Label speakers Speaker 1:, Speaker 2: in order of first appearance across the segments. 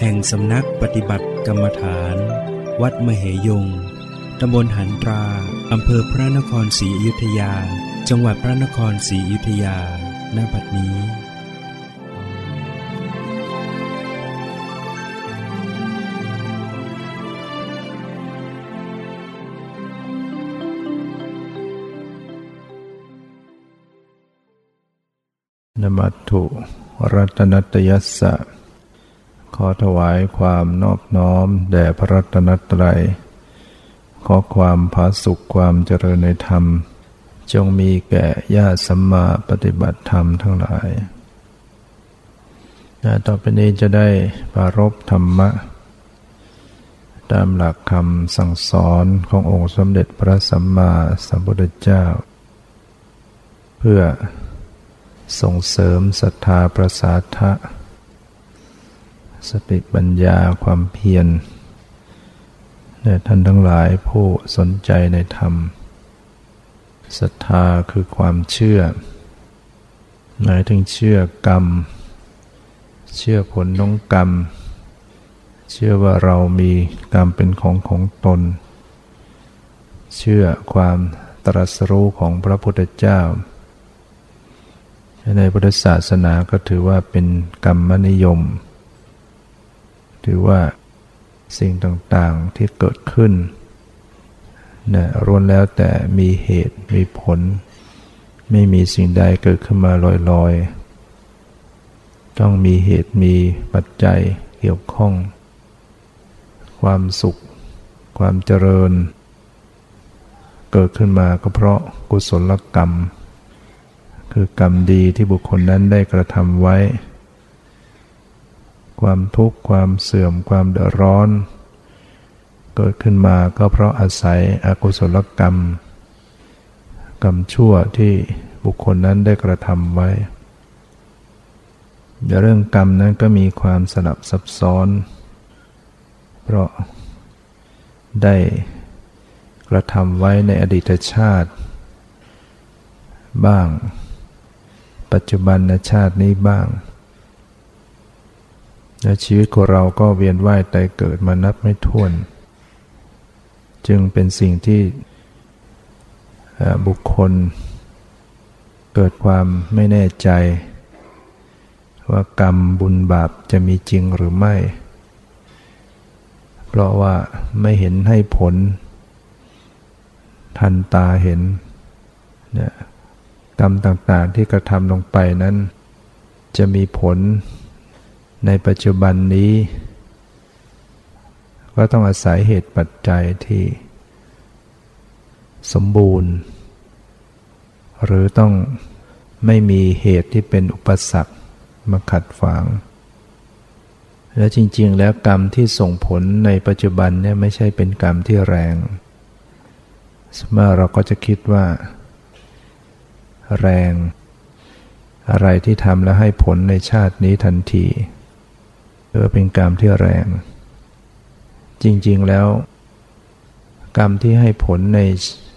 Speaker 1: แห่งสำนักปฏิบัติกรรมฐาน วัดมเหยง ตำบลหันตรา อำเภอพระนครศรีอยุธยา จังหวัดพระนครศรีอยุธยา ณ บัดนี้
Speaker 2: นมัตถุรัตนัตยัสสะ ขอถวายความนอบน้อม แด่พระรัตนตรัย ขอความผาสุขความเจริญในธรรม จงมีแก่ญาติสัมมาปฏิบัติธรรมทั้งหลาย ต่อไปนี้จะได้ปารบธรรมะ ตามหลักคำสั่งสอนขององค์สมเด็จพระสัมมาสัมพุทธเจ้า เพื่อส่งเสริมศรัทธาประสาทะ สติปัญญาความเพียรแด่ท่านทั้งหลายผู้สนใจในธรรมศรัทธาคือความเชื่อ หมายถึงเชื่อกรรม เชื่อผลน้องกรรม เชื่อว่าเรามีกรรมเป็นของของตน เชื่อความตรัสรู้ของพระพุทธเจ้า ในพุทธศาสนาก็ถือว่าเป็นกรรมนิยม ถือว่าสิ่งต่างๆที่เกิดขึ้นนะรวนแล้วแต่มีเหตุมีผล ไม่มีสิ่งใดเกิดขึ้นมาลอยๆ ต้องมีเหตุมีปัจจัยเกี่ยวข้อง ความสุข ความเจริญ เกิดขึ้นมาก็เพราะกุศลกรรม คือกรรมดีที่บุคคลนั้นได้กระทำไว้ ความทุกข์ความเสื่อมความเดือดร้อน เกิดขึ้นมาก็เพราะอาศัยอกุศลกรรม กรรมชั่วที่บุคคลนั้นได้กระทำไว้เรื่องกรรมนั้นก็มีความสลับซับซ้อน เพราะได้กระทำไว้ในอดีตชาติ บ้าง ปัจจุบันในชาตินี้บ้าง และชีวิตของเราก็เวียนว่ายตายเกิดมานับไม่ถ้วน จึงเป็นสิ่งที่บุคคล เกิดความไม่แน่ใจ ว่ากรรมบุญบาปจะมีจริงหรือไม่ เพราะว่าไม่เห็นให้ผล ทันตาเห็นเนี่ยกรรมต่างๆที่กระทำลงไปนั้น จะมีผล ในปัจจุบันนี้ ก็ต้องอาศัยเหตุปัจจัยที่ สมบูรณ์ หรือต้องไม่มีเหตุที่เป็นอุปสรรคมาขัดฝังและจริง ๆ แล้วกรรมที่ส่งผลในปัจจุบันเนี่ยไม่ใช่เป็นกรรมที่แรงสมมติเราก็จะคิดว่า แรง อะไรที่ทำแล้วให้ผลในชาตินี้ทันที เออเป็นกรรมที่แรง จริง ๆแล้ว กรรมที่ให้ผลใน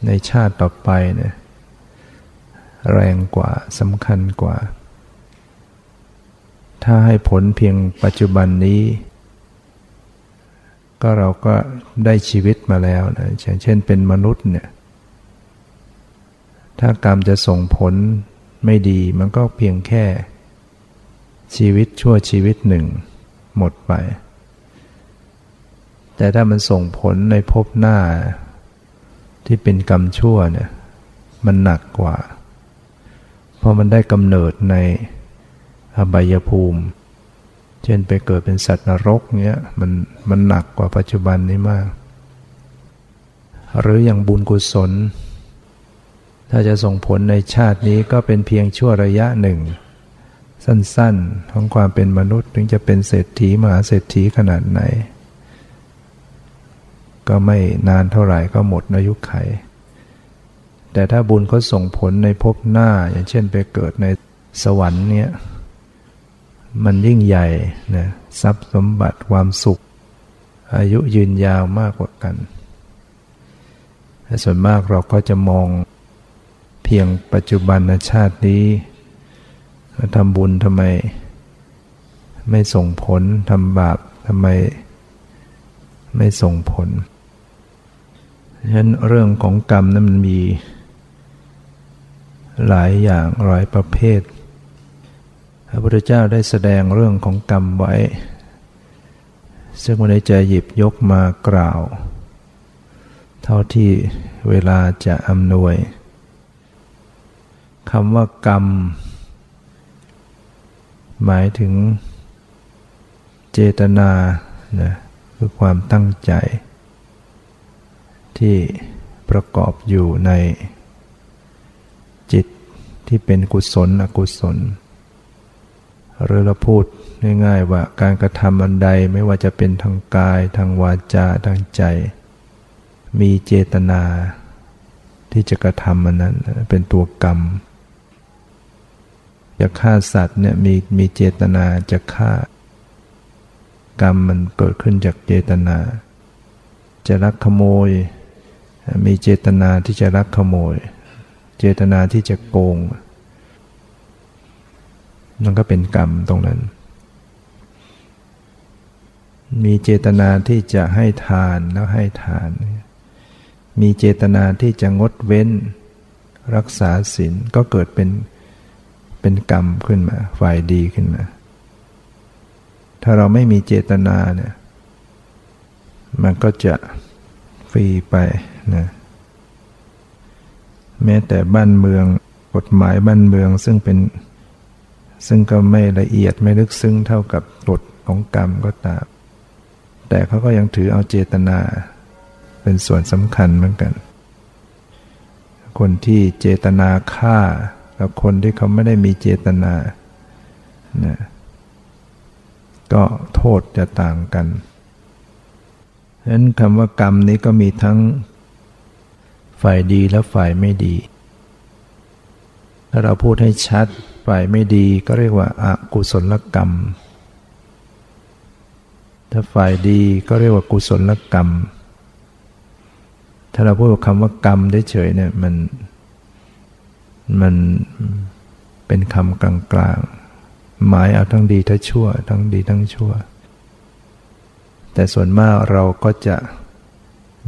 Speaker 2: ในชาติต่อไปเนี่ยแรงกว่าสำคัญกว่า ถ้าให้ผลเพียงปัจจุบันนี้ ก็เราก็ได้ชีวิตมาแล้วนะอย่างเช่นเป็นมนุษย์เนี่ยถ้ากรรมจะส่งผลไม่ดีมันก็เพียงแค่ ชีวิตชั่วชีวิตหนึ่ง หมดไป แต่ถ้ามันส่งผลในภพหน้า ที่เป็นกรรมชั่วเนี่ย มันหนักกว่า เพราะมันได้กำเนิดในอบายภูมิ เช่นไปเกิดเป็นสัตว์นรกเนี้ยมันมันหนักกว่าปัจจุบันนี้มาก หรืออย่างบุญกุศล ถ้าจะส่งผลในชาตินี้ก็เป็นเพียงชั่วระยะหนึ่ง สั้นๆ ของความเป็นมนุษย์ถึงจะเป็นเศรษฐีมหาเศรษฐีขนาดไหน ก็ไม่นานเท่าไหร่ก็หมดอายุไข แต่ถ้าบุญเขาส่งผลในภพหน้าอย่างเช่นไปเกิดในสวรรค์เนี่ยมันยิ่งใหญ่นะทรัพย์สมบัติความสุข อายุยืนยาวมากกว่ากันส่วนมากเราก็จะมองเพียงปัจจุบันชาตินี้ ทำบุญทำไม ไม่ส่งผลทำบาปทำไม ไม่ส่งผลฉะนั้นเรื่องของกรรมนั้นมันมี หลายอย่างหลายประเภท พระพุทธเจ้าได้แสดงเรื่องของกรรมไว้ ซึ่งวันนี้จะหยิบยกมากล่าว เท่าที่เวลาจะอำนวยคำว่ากรรม หมายถึงเจตนานะคือความตั้งใจ ที่ประกอบอยู่ในจิตที่เป็นกุศลอกุศล หรือเราพูดง่ายๆว่าการกระทำอันใดไม่ว่าจะเป็นทางกายทางวาจาทางใจ มีเจตนาที่จะกระทำมันนั้นเป็นตัวกรรม จะฆ่าสัตว์เนี่ยมีมีเจตนาจะฆ่า กรรมมันเกิดขึ้นจากเจตนา จะรักขโมย มีเจตนาที่จะรักขโมย เจตนาที่จะโกงนั่นก็เป็นกรรมตรงนั้น มีเจตนาที่จะให้ทานแล้วให้ทาน มีเจตนาที่จะงดเว้น รักษาศีลก็เกิดเป็น เป็นกรรมขึ้นมา ฝ่ายดีขึ้นมา ถ้าเราไม่มีเจตนาเนี่ย มันก็จะฟรีไปนะแม้แต่บ้านเมืองกฎหมายบ้านเมืองซึ่งเป็น ซึ่งก็ไม่ละเอียดไม่ลึกซึ้งเท่ากับกฎของกรรมก็ตาม แต่เขาก็ยังถือเอาเจตนา เป็นส่วนสำคัญเหมือนกัน คนที่เจตนาฆ่า กับคนที่เขาไม่ได้มีเจตนานะก็โทษจะต่างกันฉะนั้นคำว่ากรรมนี้ก็มีทั้งฝ่ายดีและฝ่ายไม่ดี ถ้าเราพูดให้ชัดฝ่ายไม่ดีก็เรียกว่าอากุศลกรรม ถ้าฝ่ายดีก็เรียกว่ากุศลกรรม ถ้าเราพูดคำว่ากรรมเฉยๆเนี่ยมัน มันเป็นคำกลางๆ หมายเอาทั้งดีทั้งชั่ว ทั้งดีทั้งชั่ว แต่ส่วนมากเราก็จะ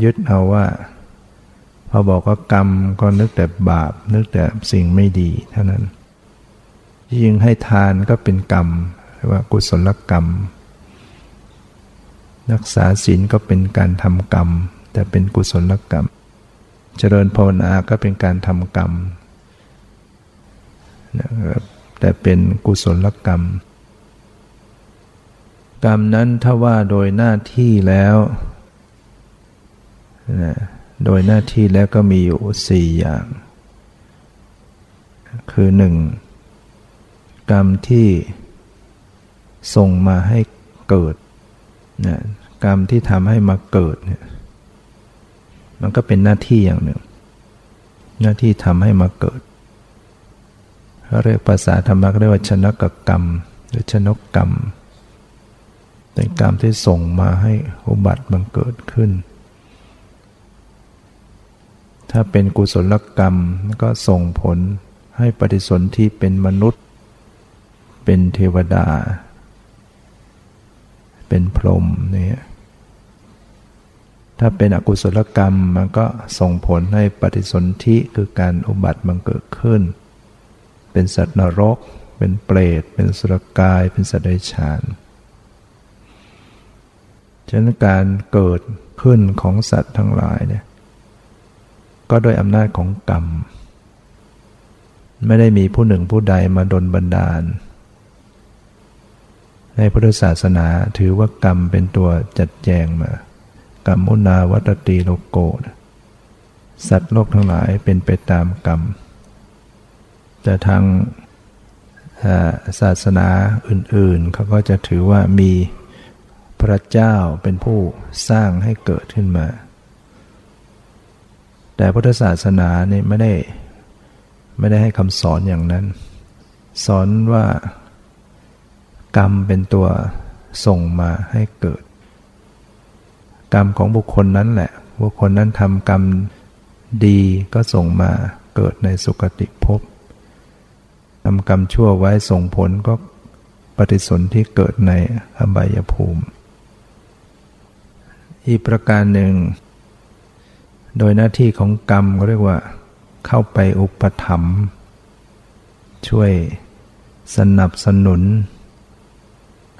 Speaker 2: ยึดเอาว่า พอบอกว่ากรรมก็นึกแต่บาป นึกแต่สิ่งไม่ดีเท่านั้น ยิ่งให้ทานก็เป็นกรรมเรียกว่ากุศลกรรม รักษาศีลก็เป็นการทำกรรม แต่เป็นกุศลกรรม เจริญภาวนาก็เป็นการทำกรรม แต่เป็นกุศลกรรม กรรมนั้นถ้าว่าโดยหน้าที่แล้วนะโดยหน้าที่แล้วก็มีอยู่สี่อย่าง คือหนึ่งกรรมที่ส่งมาให้เกิดนะกรรมที่ทำให้มาเกิดเนี่ยมันก็เป็นหน้าที่อย่างหนึ่ง หน้าที่ทำให้มาเกิด เรียกภาษาธรรมะเรียกว่าชนกกรรม หรือชนกกรรม เป็นกรรมที่ส่งมาให้อุบัติบังเกิดขึ้น ถ้าเป็นกุศลกรรมก็ส่งผลให้ปฏิสนธิเป็นมนุษย์ เป็นเทวดา เป็นพรหมเนี่ยถ้าเป็นอกุศลกรรมมันก็ส่งผลให้ปฏิสนธิคือการอุบัติบังเกิดขึ้น เป็นสัตว์นรก เป็นเปรต เป็นสุรกาย เป็นสัตว์เดรัจฉาน ฉะนั้นการเกิดขึ้นของสัตว์ทั้งหลายเนี่ย ก็โดยอำนาจของกรรม ไม่ได้มีผู้หนึ่งผู้ใดมาดนบันดาล ในพุทธศาสนาถือว่ากรรมเป็นตัวจัดแจงมา กรรมมุนาวัตติโลโกสัตว์โลกทั้งหลายเป็นไปตามกรรม แต่ทางศาสนาอื่นๆ เขาก็จะถือว่ามีพระเจ้าเป็นผู้สร้างให้เกิดขึ้นมา แต่พุทธศาสนาเนี่ยไม่ได้ไม่ได้ให้คำสอนอย่างนั้น สอนว่ากรรมเป็นตัวส่งมาให้เกิด กรรมของบุคคลนั้นแหละ บุคคลนั้นทำกรรมดีก็ส่งมาเกิดในสุคติภพ ทำกรรมชั่วไว้ส่งผลก็ปฏิสนธิเกิดในอบายภูมิ อีกประการหนึ่ง โดยหน้าที่ของกรรมก็เรียกว่า เข้าไปอุปถัมภ์ช่วยสนับสนุน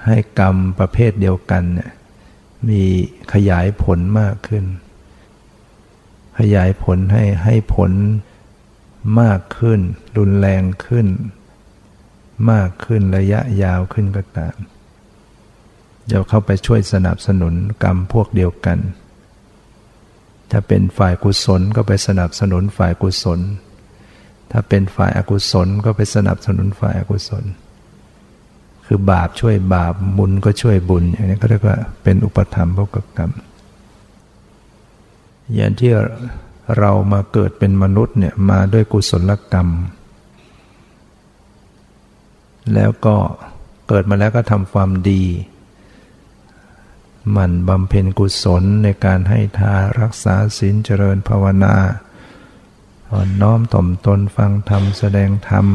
Speaker 2: ให้กรรมประเภทเดียวกันเนี่ยมีขยายผลมากขึ้น ขยายผลให้ให้ผล มากขึ้น รุนแรงขึ้น มากขึ้นระยะยาวขึ้นก็ตามจะเข้าไปช่วยสนับสนุนกรรมพวกเดียวกัน ถ้าเป็นฝ่ายกุศลก็ไปสนับสนุนฝ่ายกุศล ถ้าเป็นฝ่ายอากุศลก็ไปสนับสนุนฝ่ายอากุศล คือบาปช่วยบาปบุญก็ช่วยบุญ อย่างนี้ก็เรียกว่าเป็นอุปธรรมภกกรรมอย่างที่ เรามาเกิดเป็นมนุษย์เนี่ยมาด้วยกุศลกรรม แล้วก็เกิดมาแล้วก็ทำความดีหมั่นบำเพ็ญกุศลในการให้ทานรักษาศีลเจริญภาวนาอ่อนน้อมถ่อมตนฟังธรรมแสดงธรรม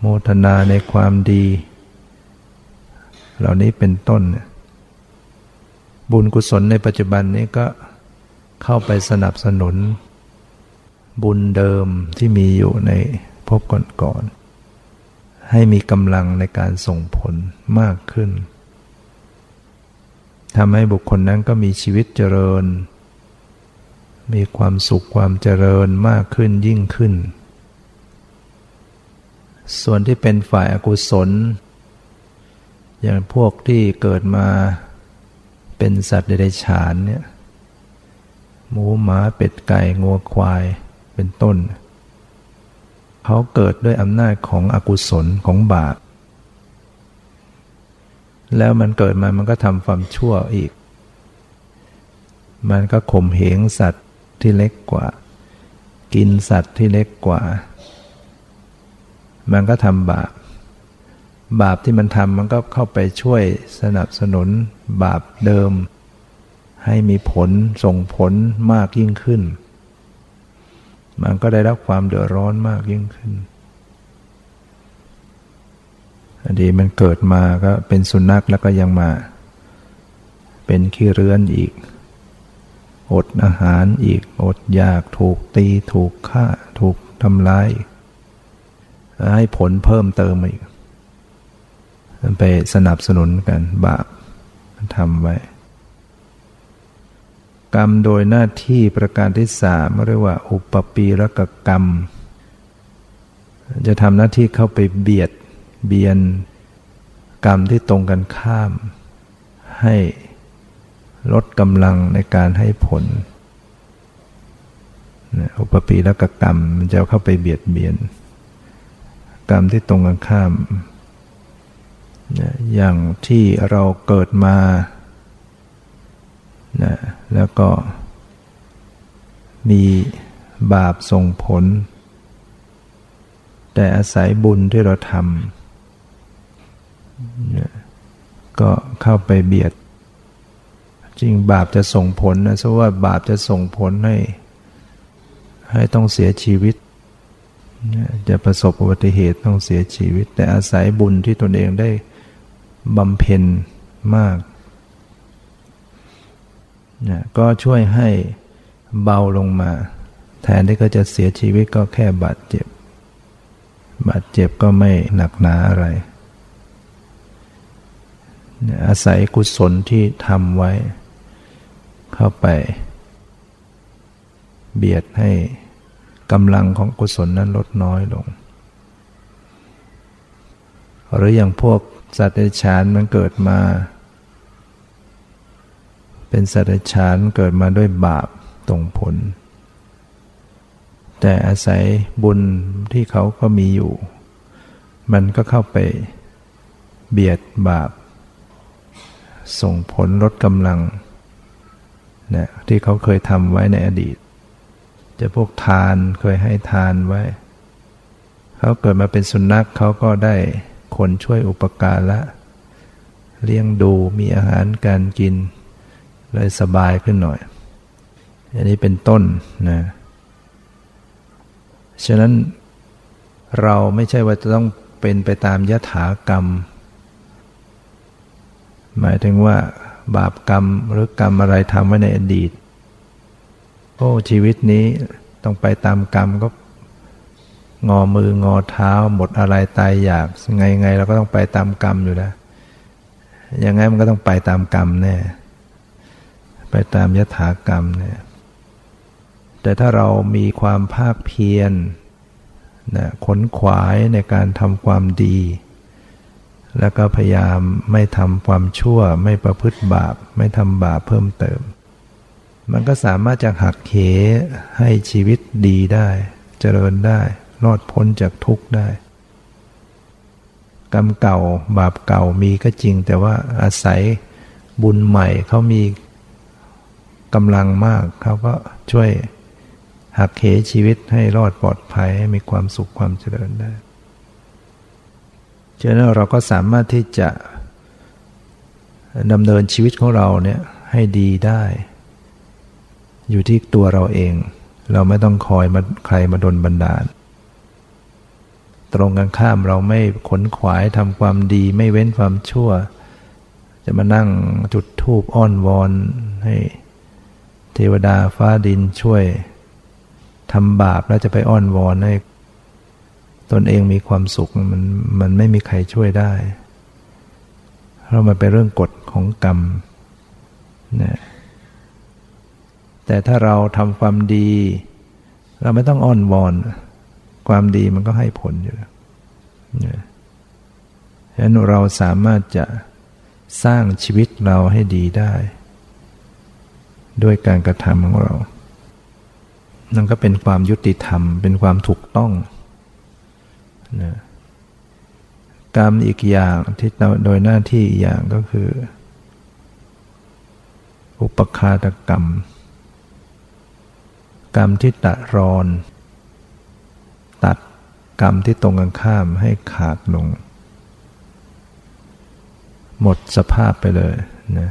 Speaker 2: โมทนาในความดี เหล่านี้เป็นต้น บุญกุศลในปัจจุบันนี้ก็ เข้าไปสนับสนุน บุญเดิมที่มีอยู่ในภพก่อนๆให้มีกำลังในการส่งผลมากขึ้นทำให้บุคคลนั้นก็มีชีวิตเจริญ มีความสุขความเจริญมากขึ้นยิ่งขึ้น ส่วนที่เป็นฝ่ายอากุศล อย่างพวกที่เกิดมาเป็นสัตว์เดรัจฉานเนี่ย หมูหมาเป็ดไก่งัวควายเป็นต้น เขาเกิดด้วยอำนาจของอกุศลของบาปแล้วมันเกิดมามันก็ทำความชั่วอีก มันก็ข่มเหงสัตว์ที่เล็กกว่า กินสัตว์ที่เล็กกว่า มันก็ทำบาป บาปที่มันทำมันก็เข้าไปช่วยสนับสนุนบาปเดิม ให้มีผลส่งผลมากยิ่งขึ้น มันก็ได้รับความเดือดร้อนมากยิ่งขึ้นอดีมันเกิดมาก็เป็นสุนัขแล้วก็ยังมา เป็นขี้เรือนอีก อดอาหารอีกอดอยากถูกตีถูกฆ่า ถูกทำร้ายให้ผลเพิ่มเติมอีกมันไปสนับสนุนกันบาปทำไว้ กรรมโดยหน้าที่ประการที่สามเรียกว่า อุปปีรกกรรม จะทำหน้าที่เข้าไปเบียดเบียนกรรมที่ตรงกันข้าม ให้ลดกำลังในการให้ผล อุปปีและกกรรมมันจะเข้าไปเบียดเบียน กรรมที่ตรงกันข้าม อย่างที่เราเกิดมา นะแล้วก็มีบาปส่งผล แต่อาศัยบุญที่เราทำก็เข้าไปเบียด จริงบาปจะส่งผลนะเพราะว่าบาปจะส่งผลให้ ให้ต้องเสียชีวิต จะประสบอุบัติเหตุต้องเสียชีวิต แต่อาศัยบุญที่ตนเองได้บำเพ็ญมาก นะก็ช่วยให้เบาลงมา แทนที่ก็จะเสียชีวิตก็แค่บาดเจ็บ บาดเจ็บก็ไม่หนักหนาอะไร อาศัยกุศลที่ทำไว้ เข้าไป เบียดให้กำลังของกุศลนั้นลดน้อยลง หรืออย่างพวกสัตว์เดรัจฉานมันเกิดมา เป็นสัตว์เดรัจฉานเกิดมาด้วยบาปตรงผล แต่อาศัยบุญที่เขาก็มีอยู่ มันก็เข้าไปเบียดบาป ส่งผลลดกำลังนะที่เขาเคยทำไว้ในอดีต จะพวกทานเคยให้ทานไว้ เขาเกิดมาเป็นสุนัขเขาก็ได้คนช่วยอุปการละ เลี้ยงดูมีอาหารการกิน เลยสบายขึ้นหน่อย อันนี้เป็นต้นนะ ฉะนั้นเราไม่ใช่ว่าจะต้องเป็นไปตามยถากรรม หมายถึงว่าบาปกรรมหรือกรรมอะไรทำไว้ในอดีต โอ้ชีวิตนี้ต้องไปตามกรรมก็งอมืองอเท้า หมดอะไรตายอยากไงไงเราก็ต้องไปตามกรรมอยู่แล้ว ยังไงมันก็ต้องไปตามกรรมแน่ ไปตามยถากรรมเนี่ย แต่ถ้าเรามีความภาคเพียรนะขนขวายในการทำความดี แล้วก็พยายามไม่ทำความชั่ว ไม่ประพฤติบาป ไม่ทำบาปเพิ่มเติม มันก็สามารถจะหักเหให้ชีวิตดีได้ เจริญได้ รอดพ้นจากทุกข์ได้ กรรมเก่าบาปเก่ามีก็จริง แต่ว่าอาศัยบุญใหม่เขามี กำลังมากเขาก็ช่วยหักเหชีวิตให้รอดปลอดภัยให้มีความสุขความเจริญได้ฉะนั้นเราก็สามารถที่จะดำเนินชีวิตของเราเนี่ยให้ดีได้ อยู่ที่ตัวเราเอง เราไม่ต้องคอยมาใครมาดนบันดาล ตรงกันข้ามเราไม่ขนขวายทำความดีไม่เว้นความชั่ว จะมานั่งจุดทูบอ้อนวอนให้ วดาฟ้าดินช่วยทำบาปแล้วจะไปอ้อนวอนให้ตนเองมีความสุขมันมันไม่มีใครช่วยได้เพราะมันเป็นเรื่องกฎของกรรมนะแต่ถ้าเราทำความดี เราไม่ต้องอ้อนวอน ความดีมันก็ให้ผลอยู่แล้วฉะนั้นเราสามารถจะสร้างชีวิตเราให้ดีได้ ด้วยการกระทำของเรา นั่นก็เป็นความยุติธรรม เป็นความถูกต้องนะกรรมอีกอย่างที่โดยหน้าที่อีกอย่างก็คือ อุปคาตกรรม กรรมที่ตัดรอน ตัดกรรมที่ตรงกันข้ามให้ขาดลง หมดสภาพไปเลยนะ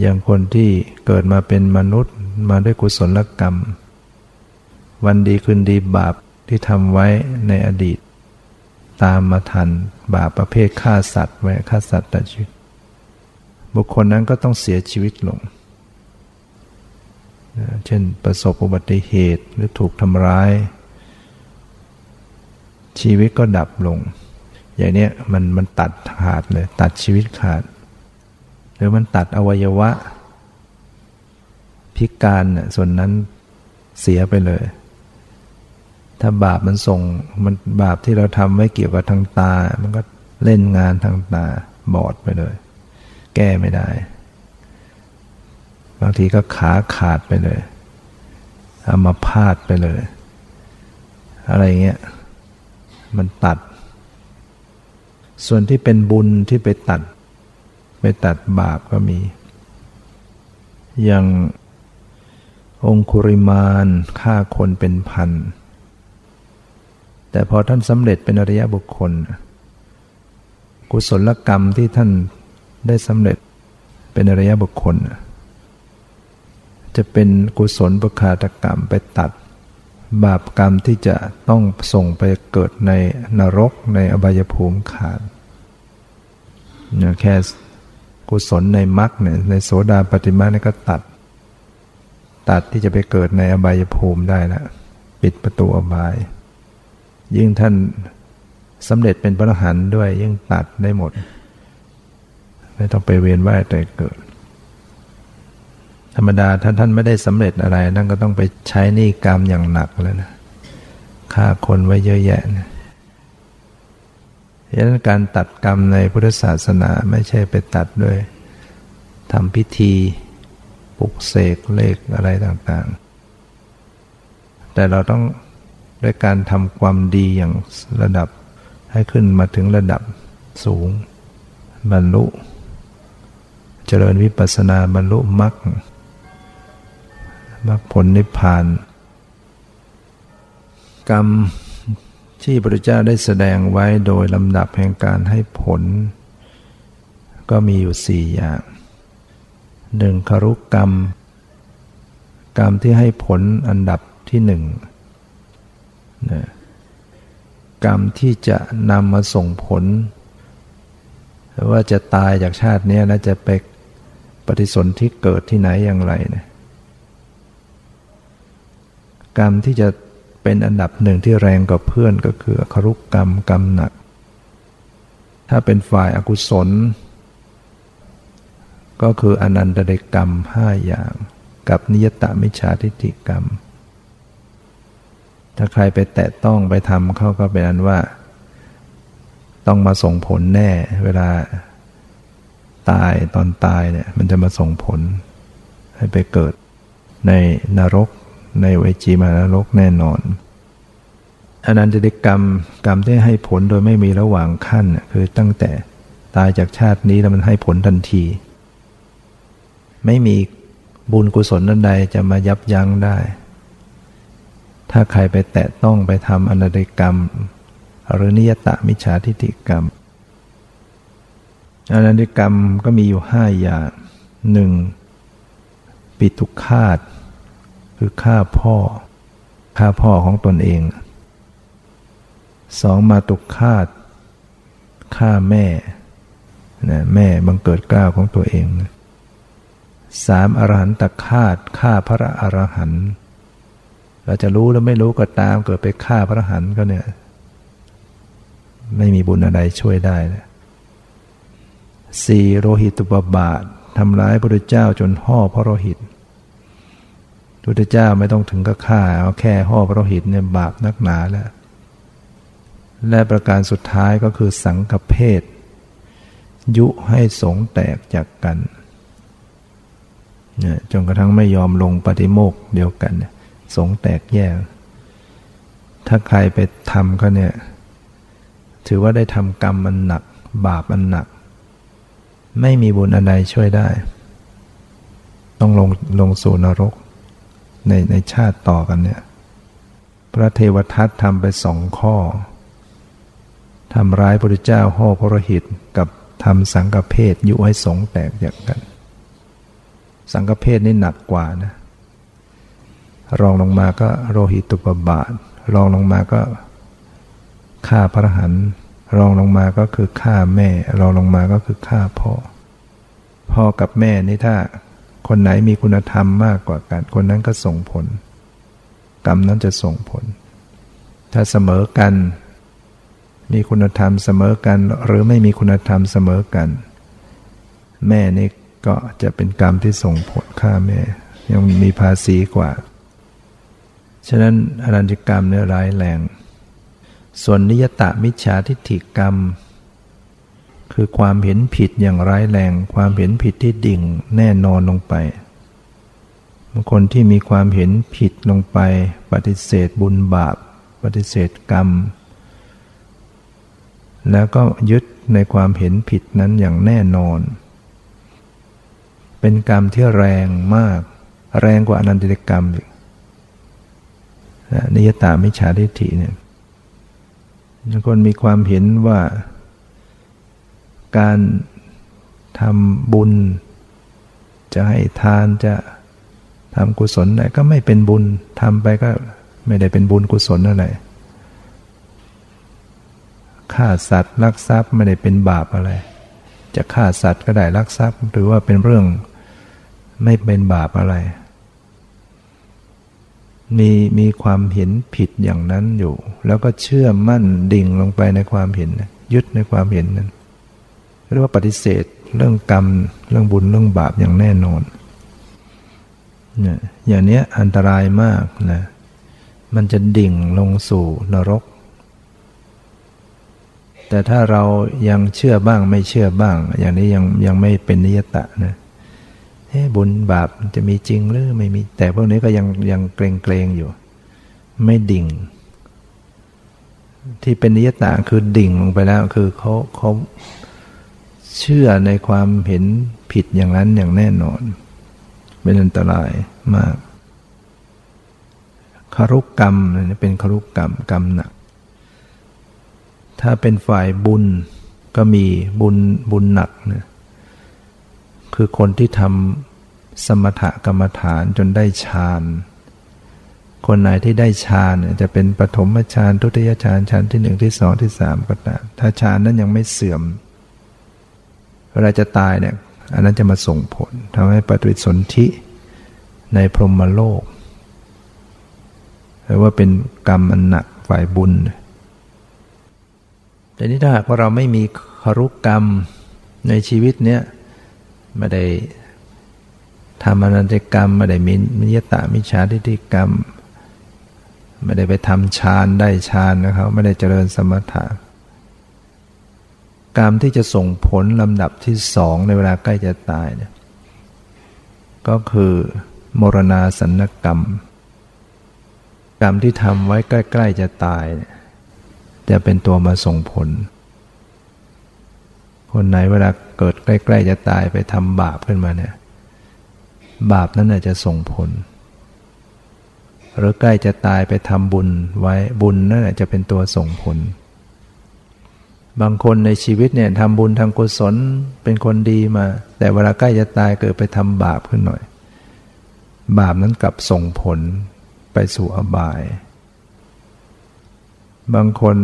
Speaker 2: อย่างคนที่เกิดมาเป็นมนุษย์มาด้วยกุศลกรรม วันดีคืนดีบาปที่ทำไว้ในอดีต ตามมาทันบาปประเภทฆ่าสัตว์ไว้ฆ่าสัตว์ตัดชีวิต บุคคลนั้นก็ต้องเสียชีวิตลง เช่นประสบอุบัติเหตุหรือถูกทำร้าย ชีวิตก็ดับลง อย่างนี้มันมันตัดขาดเลย ตัดชีวิตขาด หรือมันตัดอวัยวะ พิการเนี่ยส่วนนั้นเสียไปเลย ถ้าบาปมันส่งมันบาปที่เราทำไว้เกี่ยวกับทางตา มันก็เล่นงานทางตาบอดไปเลย แก้ไม่ได้ บางทีก็ขาขาดไปเลยเอามาพาดไปเลย อะไรเงี้ย มันตัด ส่วนที่เป็นบุญที่ไปตัด ไปตัดบาปก็มี อย่างองคุริมานฆ่าคนเป็นพัน แต่พอท่านสำเร็จเป็นอริยบุคคล กุศลกรรมที่ท่านได้สำเร็จเป็นอริยบุคคล จะเป็นกุศลบุคาตกรรมไปตัด บาปกรรมที่จะต้องส่งไปเกิดในนรกในอบายภูมิขาดแค่ กุศลในมรรคเนี่ยในโสดาปฏิมาเนี่ยก็ตัด ตัดที่จะไปเกิดในอบายภูมิได้แล้วปิดประตูอบาย ยิ่งท่านสำเร็จเป็นพระอรหันต์ด้วย ยิ่งตัดได้หมด ไม่ต้องไปเวียนว่ายแต่เกิด ธรรมดาถ้าท่านไม่ได้สำเร็จอะไรนั่นก็ต้องไปใช้นี่กรรมอย่างหนักเลยนะฆ่าคนไว้เยอะแยะนะ ดังนั้นการตัดกรรมในพุทธศาสนาไม่ใช่ไปตัดด้วยทำพิธีปลุกเสกเลขอะไรต่างๆ แต่เราต้องด้วยการทำความดีอย่างระดับให้ขึ้นมาถึงระดับสูง บรรลุ เจริญวิปัสสนาบรรลุมรรคมรรคผลนิพพาน กรรม ที่พระเจ้าได้แสดงไว้โดยลำดับแห่งการให้ผล ก็มีอยู่สี่อย่างหนึ่งคารุกรรม กรรมที่ให้ผลอันดับที่หนึ่งนะกรรมที่จะนำมาส่งผล ว่าจะตายจากชาตินี้แล้วจะไปปฏิสนธิเกิดที่ไหนอย่างไรนะกรรมที่จะ เป็นอันดับหนึ่งที่แรงกว่าเพื่อนก็คือครุกกรรมกรรมหนัก ถ้าเป็นฝ่ายอากุศล ก็คืออนันตเดกรรมห้าอย่าง กับนิยตมิจฉาทิฏฐิกรรม ถ้าใครไปแตะต้องไปทำเขาก็เป็นอันว่า ต้องมาส่งผลแน่ เวลาตายตอนตายเนี่ยมันจะมาส่งผลให้ไปเกิดในนรก ในเวจีมานรกแน่นอนอนันตติกรรมกรรมที่ให้ผลโดยไม่มีระหว่างขั้นคือตั้งแต่ตายจากชาตินี้แล้วมันให้ผลทันที ไม่มีบุญกุศลใดจะมายับยั้งได้ ถ้าใครไปแตะต้องไปทำอนันติกรรม หรือนิยตะมิจฉาทิฏฐิกรรมอนันติกรรมก็มีอยู่ห้าอย่างหนึ่งปิตุคาต คือฆ่าพ่อฆ่าพ่อของตนเองสองมาตุคาตฆ่าแม่นะแม่บังเกิดกล้าวของตัวเองสามอรหันตคาตฆ่าพระอรหันต์เราจะรู้แล้วไม่รู้ก็ตามเกิดไปฆ่าพระอรหันต์ก็เนี่ย ไม่มีบุญอะไรช่วยได้นะสี่โรหิตุปบาททำร้ายพระเจ้าจนห่อพระโรหิต พุทธเจ้าไม่ต้องถึงกับฆ่าเอาแค่ห่อพระหิตเนี่ยบาปนักหนาแล้ว และประการสุดท้ายก็คือสังกเพศยุให้สงแตกจากกันจนกระทั่งไม่ยอมลงปฏิโมกเดียวกัน สงแตกแยก ถ้าใครไปทำก็เนี่ย ถือว่าได้ทำกรรมมันหนัก บาปมันหนัก ไม่มีบุญอันใดช่วยได้ ต้องลงลงสู่นรก ในในชาติต่อกันเนี่ย พระเทวทัตทำไปสองข้อทำร้ายพระเจ้าห่อพระหิตกับทำสังฆเพศยุให้สงแตกอย่างกัน สังฆเพศนี่หนักกว่านะรองลงมาก็โรหิตุปบาท รองลงมาก็ฆ่าพระหันรองลงมาก็คือฆ่าแม่ รองลงมาก็คือฆ่าพ่อ พ่อกับแม่นี่ถ้า คนไหนมีคุณธรรมมากกว่ากัน คนนั้นก็ส่งผล กรรมนั้นจะส่งผล ถ้าเสมอกัน มีคุณธรรมเสมอกัน หรือไม่มีคุณธรรมเสมอกัน แม่นี่ก็จะเป็นกรรมที่ส่งผลฆ่าแม่ ยังมีภาษีกว่า ฉะนั้นอรัญญกรรมเนี่ยร้ายแรง ส่วนนิยตะมิจฉาทิฏฐิกรรม คือความเห็นผิดอย่างร้ายแรง ความเห็นผิดที่ดิ่งแน่นอนลงไปบางคนที่มีความเห็นผิดลงไป ปฏิเสธบุญบาป ปฏิเสธกรรม แล้วก็ยึดในความเห็นผิดนั้นอย่างแน่นอน เป็นกรรมที่แรงมาก แรงกว่าอนันติกรรมอีกนิยตามิจฉาทิฏฐิเนี่ยบางคนมีความเห็นว่า การทำบุญ จะให้ทานจะทำกุศลอะไรก็ไม่เป็นบุญทำไปก็ไม่ได้เป็นบุญกุศลอะไรฆ่าสัตว์ลักทรัพย์ไม่ได้เป็นบาปอะไร จะฆ่าสัตว์ก็ได้ลักทรัพย์หรือว่าเป็นเรื่องไม่เป็นบาปอะไร มีมีความเห็นผิดอย่างนั้นอยู่ แล้วก็เชื่อมั่นดิ่งลงไปในความเห็น ยึดในความเห็นนั้น เรียกว่าปฏิเสธเรื่องกรรม เรื่องบุญเรื่องบาปอย่างแน่นอนเนี่ยอย่างนี้อันตรายมากนะมันจะดิ่งลงสู่นรก แต่ถ้าเรายังเชื่อบ้างไม่เชื่อบ้าง อย่างนี้ยังยังไม่เป็นนิยตะนะเฮ้บุญบาปจะมีจริงหรือไม่มี แต่พวกนี้ก็ยังยังเกรงเกรงอยู่ ไม่ดิ่ง ที่เป็นนิยตาคือดิ่งลงไปแล้ว คือเขาเขา เชื่อในความเห็นผิดอย่างนั้นอย่างแน่นอน เป็นอันตรายมากคารุกกรรมเป็นคารุกกรรมกรรมหนัก ถ้าเป็นฝ่ายบุญก็มีบุญบุญหนักนะคือคนที่ทำสมถกรรมฐานจนได้ฌานคนไหนที่ได้ฌานเนี่ยจะเป็นปฐมฌานทุติยฌานฌานที่หนึ่งที่สองที่สามก็ตามถ้าฌานนั้นยังไม่เสื่อม เวลาจะตายเนี่ยอันนั้นจะมาส่งผลทำให้ปฏิสนธิในพรหมโลกแปลว่าเป็นกรรมอันหนักฝ่ายบุญ แต่นี้ถ้าหากว่าเราไม่มีคารุกรรมในชีวิตเนี้ยไม่ได้ทำอนันตกรรมไม่ได้มีมิยตามิชาทิฏฐิกรรม ไม่ได้ไปทำฌานได้ฌานนะครับไม่ได้เจริญสมถะ กรรมที่จะส่งผลลำดับที่สองในเวลาใกล้จะตายเนี่ยก็คือมรณาสันกรรม กรรมที่ทำไว้ใกล้ ๆ จะตายจะเป็นตัวมาส่งผล คนไหนเวลาเกิดใกล้ ๆ จะตายไปทำบาปขึ้นมาเนี่ยบาปนั้นอาจจะส่งผล หรือใกล้จะตายไปทำบุญไว้บุญนั่นแหละจะเป็นตัวส่งผล บางคนในชีวิตเนี่ยทำบุญทำกุศลเป็นคนดีมา แต่เวลาใกล้จะตายเกิดไปทำบาปขึ้นหน่อย บาปนั้นกลับส่งผลไปสู่อบาย บางคน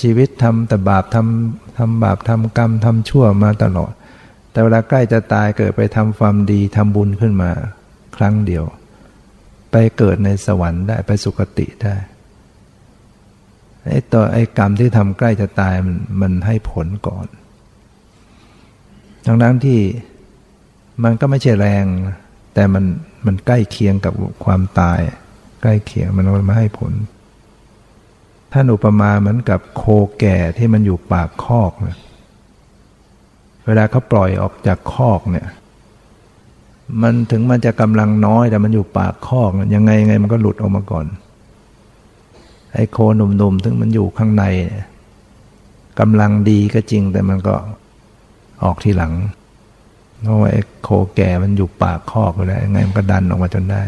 Speaker 2: ชีวิตทำแต่บาปทำทำบาปทำกรรมทำชั่วมาตลอด แต่เวลาใกล้จะตายเกิดไปทำความดีทำบุญขึ้นมา ครั้งเดียว ไปเกิดในสวรรค์ได้ไปสุคติได้ ไอ้ตัวไอ้กรรมที่ทำใกล้จะตายมันมันให้ผลก่อน ทั้งนั้นที่มันก็ไม่ใช่แรง แต่มันมันใกล้เคียงกับความตาย ใกล้เคียงมันมาให้ผล ท่านอุปมาเหมือนกับโคแก่ที่มันอยู่ปากคอกนะเวลาเขาปล่อยออกจากคอกเนี่ย มันถึงมันจะกำลังน้อยแต่มันอยู่ปากคอก ยังไงยังไงมันก็หลุดออกมาก่อน ไอ้โคหนุ่มๆถึงมันอยู่ข้างในกำลังดีก็จริงแต่มันก็ออกทีหลัง เพราะว่าไอ้โคแก่มันอยู่ปากคอกแล้วยังไงมันก็ดันออกมาจนได้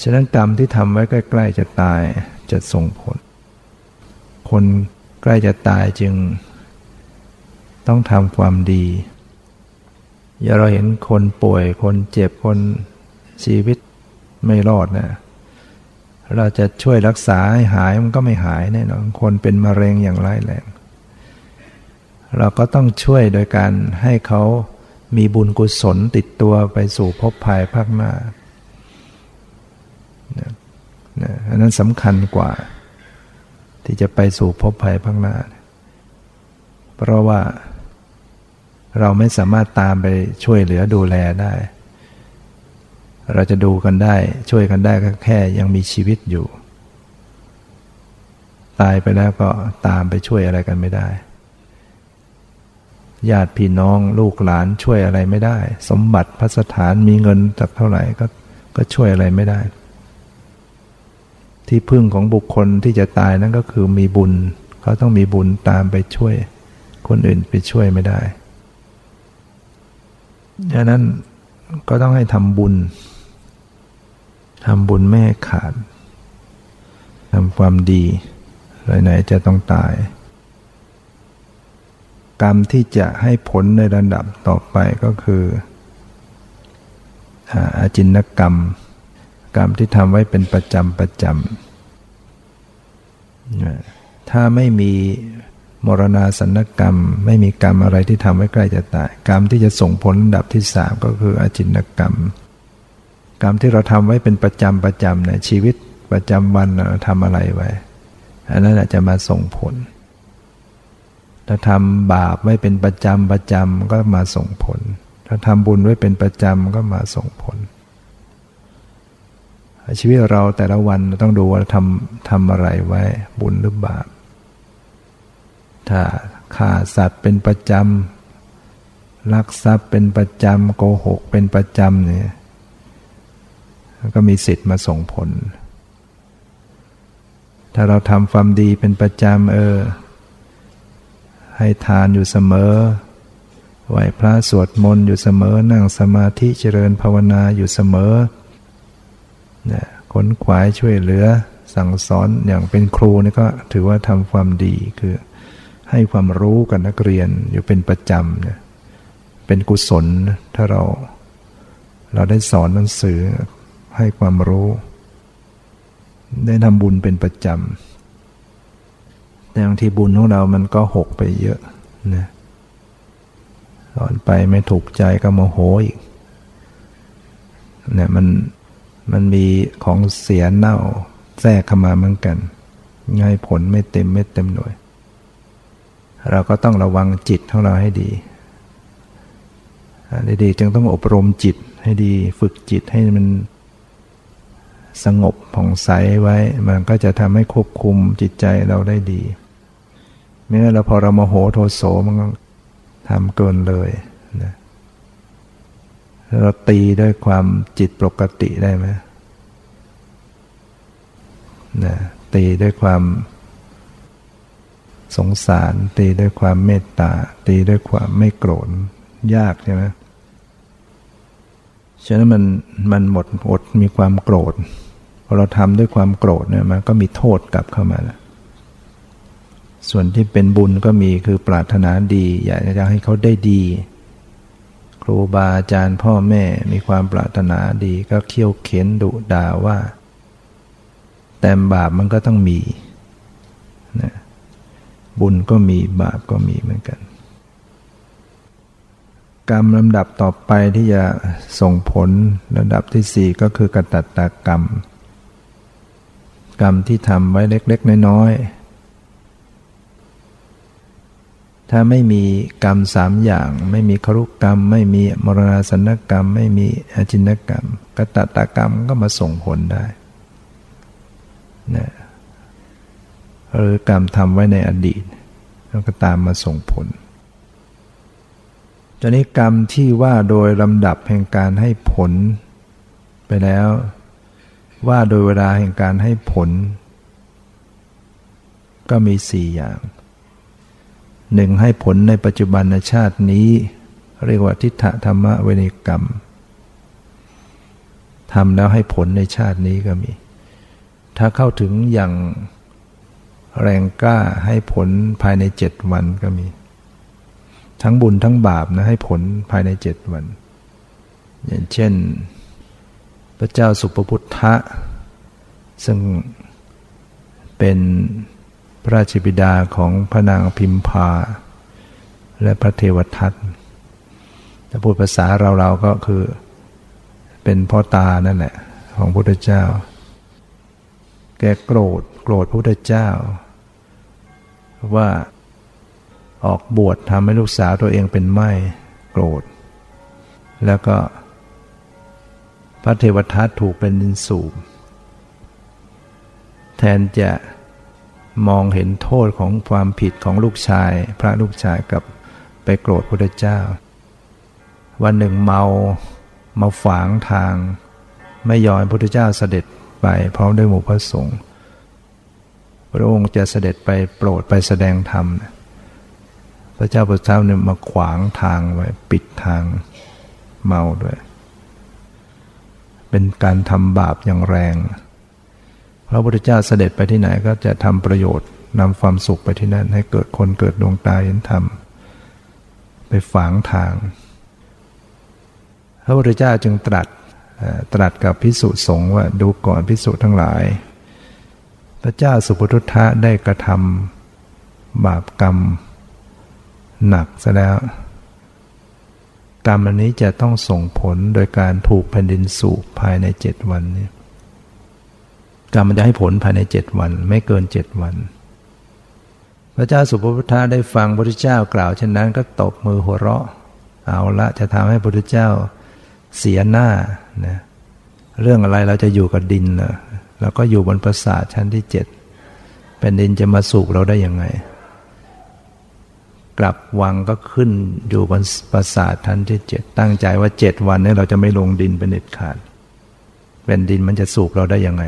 Speaker 2: ฉะนั้นกรรมที่ทำไว้ใกล้ ๆ จะตายจะส่งผล คนใกล้จะตายจึง ต้องทำความดี อย่าเราเห็นคนป่วยคนเจ็บคนชีวิตไม่รอดนะ เราจะช่วยรักษาให้หายมันก็ไม่หายแน่นอนคนเป็นมะเร็งอย่างร้ายแรงเราก็ต้องช่วยโดยการให้เขามีบุญกุศลติดตัวไปสู่ภพภายภาคหน้าอันนั้นสำคัญกว่า ที่จะไปสู่ภพภายภาคหน้า เพราะว่าเราไม่สามารถตามไปช่วยเหลือดูแลได้ เราจะดูกันได้ ช่วยกันได้ก็แค่ยังมีชีวิตอยู่ ตายไปแล้วก็ตามไปช่วยอะไรกันไม่ได้ ญาติพี่น้องลูกหลานช่วยอะไรไม่ได้ สมบัติพัสถานมีเงินจากเท่าไหร่ก็ก็ช่วยอะไรไม่ได้ ที่พึ่งของบุคคลที่จะตายนั่นก็คือมีบุญ เขาต้องมีบุญตามไปช่วย คนอื่นไปช่วยไม่ได้ดังนั้นก็ต้องให้ทำบุญ ทำบุญไม่ขาดทำความดีไหนๆจะต้องตาย กรรมที่จะให้ผลในระดับต่อไปก็คืออาจินกรรม กรรมที่ทำไว้เป็นประจำประจำถ้าไม่มีมรณาสันกรรม ไม่มีกรรมอะไรที่ทำไว้ใกล้จะตาย กรรมที่จะส่งผลระดับที่สามก็คืออาจินกรรม กรรมที่เราทำไว้เป็นประจำประจำในชีวิตประจำวันเราทำอะไรไว้อันนั้นอาจจะมาส่งผล ถ้าทำบาปไว้เป็นประจำประจำก็มาส่งผล ถ้าทำบุญไว้เป็นประจำก็มาส่งผล ชีวิตเราแต่ละวันต้องดูว่าทำทำอะไรไว้ บุญหรือบาป ถ้าฆ่าสัตว์เป็นประจำลักทรัพย์เป็นประจำโกหกเป็นประจำเนี่ย ก็มีสิทธิ์มาส่งผล ถ้าเราทำความดีเป็นประจำเออ ให้ทานอยู่เสมอ ไหวพระสวดมนต์อยู่เสมอ นั่งสมาธิเจริญภาวนาอยู่เสมอนี่ขนขวายช่วยเหลือ สั่งสอนอย่างเป็นครูนี่ก็ถือว่าทำความดีคือ ให้ความรู้กับนักเรียนอยู่เป็นประจำเนี่ยเป็นกุศลถ้าเราเราได้สอนหนังสือ ให้ความรู้ ได้ทำบุญเป็นประจำแต่บางทีบุญของเรามันก็หกไปเยอะนะสอนไปไม่ถูกใจก็โมโหอีกเนี่ยมันมันมีของเสียเน่าแทรกเข้ามาเหมือนกัน ง่ายผลไม่เต็มไม่เต็มหน่วย เราก็ต้องระวังจิตของเราให้ดีดีๆจึงต้องอบรมจิตให้ดี ฝึกจิตให้มัน สงบผ่องใสไว้ มันก็จะทำให้ควบคุมจิตใจเราได้ดีไม่งั้นเราพอเราโมโหโทโสมันก็ทำเกินเลยนะเราตีด้วยความจิตปกติได้ไหมนะตีด้วยความสงสาร ตีด้วยความเมตตา ตีด้วยความไม่โกรธยากใช่ไหมฉะนั้นมันมันหมดอดมีความโกรธ พอเราทำด้วยความโกรธเนี่ยมันก็มีโทษกลับเข้ามาแล้วส่วนที่เป็นบุญก็มีคือปรารถนาดี อยากจะให้เขาได้ดี ครูบาอาจารย์พ่อแม่มีความปรารถนาดีก็เคี่ยวเข็นดุด่าว่า แต่บาปมันก็ต้องมีนะบุญก็มีบาปก็มีเหมือนกัน กรรมลำดับต่อไปที่จะส่งผลระดับที่สี่ก็คือกตัตตากรรม กรรมที่ทำไว้เล็ก ๆ น้อย ๆ ถ้าไม่มีกรรมสามอย่าง ไม่มีครุกรรม ไม่มีมรณาสนกรรม ไม่มีอาจินกรรมกตตากรรมก็มาส่งผลได้นะหรือกรรมทำไว้ในอดีตแล้วก็ตามมาส่งผลจนี้กรรมที่ว่าโดยลำดับแห่งการให้ผลไปแล้ว ว่าโดยเวลาแห่งการให้ผล ก็มีสี่อย่างหนึ่งให้ผลในปัจจุบันชาตินี้ เรียกว่าทิฏฐธรรมะเวนิกรรมทำแล้วให้ผลในชาตินี้ก็มี ถ้าเข้าถึงอย่างแรงกล้าให้ผลภายในเจ็ดวันก็มี ทั้งบุญทั้งบาปนะให้ผลภายในเจ็ดวัน อย่างเช่น พระเจ้าสุปพุทธะ ซึ่งเป็นพระราชบิดาของพระนางพิมพา และพระเทวทัตถ้าพูดภาษาเราเราก็คือเป็นพ่อตานั่นแหละของพระพุทธเจ้า แกโกรธโกรธพระพุทธเจ้า ว่าออกบวชทำให้ลูกสาวตัวเองเป็นไม้โกรธ แล้วก็ พระเทวทัตถูกเป็นดินสูบ แทนจะมองเห็นโทษของความผิดของลูกชาย พระลูกชายกับไปโกรธพระเจ้า วันหนึ่งเมามาฝางทาง ไม่ยอมพระเจ้าเสด็จไปพร้อมด้วยหมู่พระสงฆ์พระองค์จะเสด็จไปโปรดไปแสดงธรรม พระเจ้าพระเจ้าเนี่ยมาขวางทางไว้ ปิดทางเมาด้วย เป็นการทำบาปอย่างแรง พระพุทธเจ้าเสด็จไปที่ไหนก็จะทำประโยชน์นำความสุขไปที่นั่น ให้เกิดคนเกิดดวงตาเห็นธรรม ไปฝังทาง พระพุทธเจ้าจึงตรัสตรัสกับพิสุสงฆ์ว่าดูก่อนพิสุทั้งหลาย พระเจ้าสุปทุทธะได้กระทำบาปกรรม หนักซะแล้ว กรรมอันนี้จะต้องส่งผลโดยการถูกแผ่นดินสูบภายในเจ็ดวันนี้กรรมมันจะให้ผลภายในเจ็ดวัน ไม่เกินเจ็ดวัน พระเจ้าสุภพุทธะได้ฟังพระพุทธเจ้ากล่าวเช่นนั้นก็ตบมือหัวเราะ เอาละจะทำให้พระพุทธเจ้าเสียหน้านะเรื่องอะไรเราจะอยู่กับดินเนะเราก็อยู่บนปราสาทชั้นที่เจ็ดแผ่นดินจะมาสูบเราได้ยังไง กลับวังก็ขึ้นอยู่บนปราสาททันที่เจ็ดตั้งใจว่าเจ็ดวันนี้เราจะไม่ลงดินเป็นเด็ดขาดเป็นดินมันจะสูบเราได้ยังไง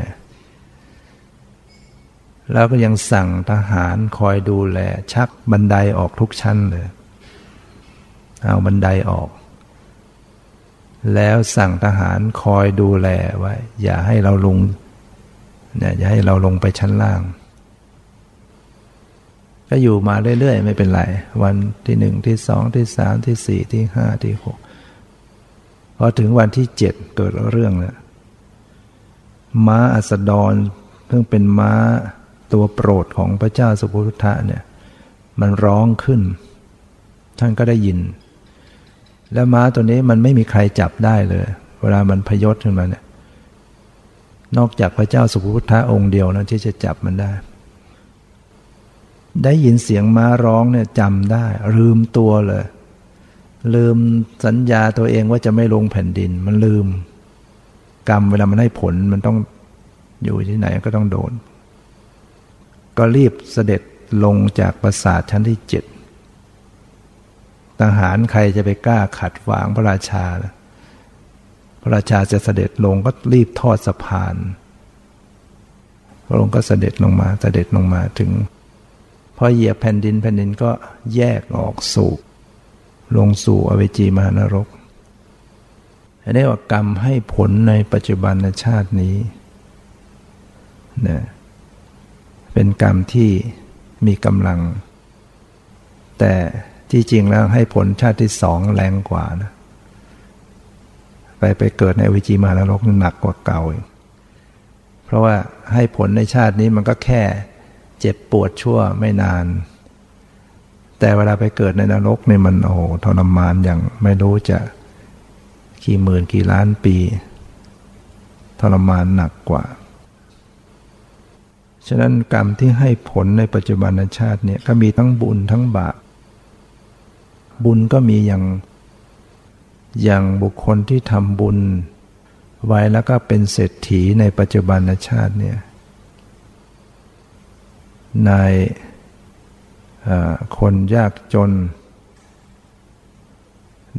Speaker 2: แล้วก็ยังสั่งทหารคอยดูแล ชักบันไดออกทุกชั้นเลย เอาบันไดออก แล้วสั่งทหารคอยดูแลไว้อย่าให้เราลงเนี่ยอย่าให้เราลงไปชั้นล่าง ก็อยู่มาเรื่อยๆ ไม่เป็นไร วันที่หนึ่งที่สองที่สามที่สี่ที่ห้าที่หกพอถึงวันที่เจ็ดเกิดเรื่องแล้วม้าอัสดรซึ่งเป็นม้าตัวโปรดของพระเจ้าสุภุทธะเนี่ย มันร้องขึ้น ท่านก็ได้ยิน แล้วม้าตัวนี้มันไม่มีใครจับได้เลย เวลามันพยศขึ้นมาเนี่ย นอกจากพระเจ้าสุภุทธะองค์เดียวนะที่จะจับมันได้ ได้ยินเสียงม้าร้องเนี่ยจำได้ ลืมตัวเลย ลืมสัญญาตัวเองว่าจะไม่ลงแผ่นดิน มันลืม กรรมเวลามันให้ผลมันต้องอยู่ที่ไหนก็ต้องโดน ก็รีบเสด็จลงจากปราสาทชั้นที่เจ็ดทหารใครจะไปกล้าขัดขวางพระราชา พระราชาจะเสด็จลงก็รีบทอดสะพาน พระองค์ก็เสด็จลงมา เสด็จลงมาถึง อเหยียบแผ่นดินแผ่นดินก็แยกออกสู่ลงสู่อเวจีมหานรกอันนี้ว่ากรรมให้ผลในปัจจุบันชาตินี้นะเป็นกรรมที่มีกำลัง แต่ที่จริงแล้วให้ผลชาติที่สองแรงกว่านะไปไปเกิดในวิจิมานรกหนักกว่าเก่าอีกเพราะว่าให้ผลในชาตินี้มันก็แค่ เจ็บปวดชั่วไม่นาน แต่เวลาไปเกิดในนรกเนี่ยมันโอ้ทรมานอย่างไม่รู้จะกี่หมื่นกี่ล้านปี ทรมานหนักกว่า ฉะนั้นกรรมที่ให้ผลในปัจจุบันชาติเนี่ยก็มีทั้งบุญทั้งบาปบุญก็มีอย่างอย่างบุคคลที่ทำบุญไว้แล้วก็เป็นเศรษฐีในปัจจุบันชาติเนี่ย นายคนยากจน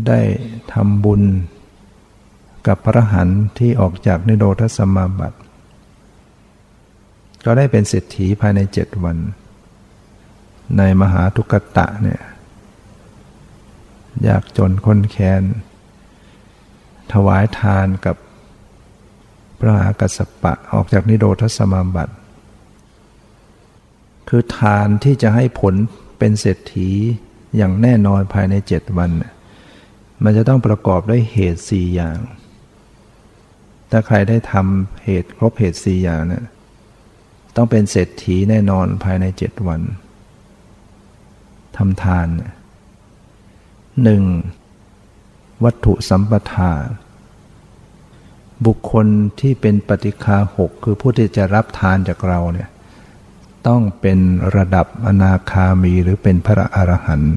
Speaker 2: ได้ทำบุญกับพระหันที่ออกจากนิโรธสมาบัติ ก็ได้เป็นเศรษฐีภายในเจ็ดวัน ในมหาทุกตะเนี่ยยากจนคนแค้น ถวายทานกับพระมหากัสปะออกจากนิโรธสมาบัติ คือทานที่จะให้ผลเป็นเศรษฐีอย่างแน่นอนภายในเจ็ดวัน มันจะต้องประกอบด้วยเหตุสี่อย่าง ถ้าใครได้ทำเหตุครบเหตุสี่อย่างเนี่ยต้องเป็นเศรษฐีแน่นอนภายในเจ็ดวันทำทานหนึ่งวัตถุสัมปทา บุคคลที่เป็นปฏิคาหกคือผู้ที่จะรับทานจากเราเนี่ย ต้องเป็นระดับอนาคามีหรือเป็นพระอรหันต์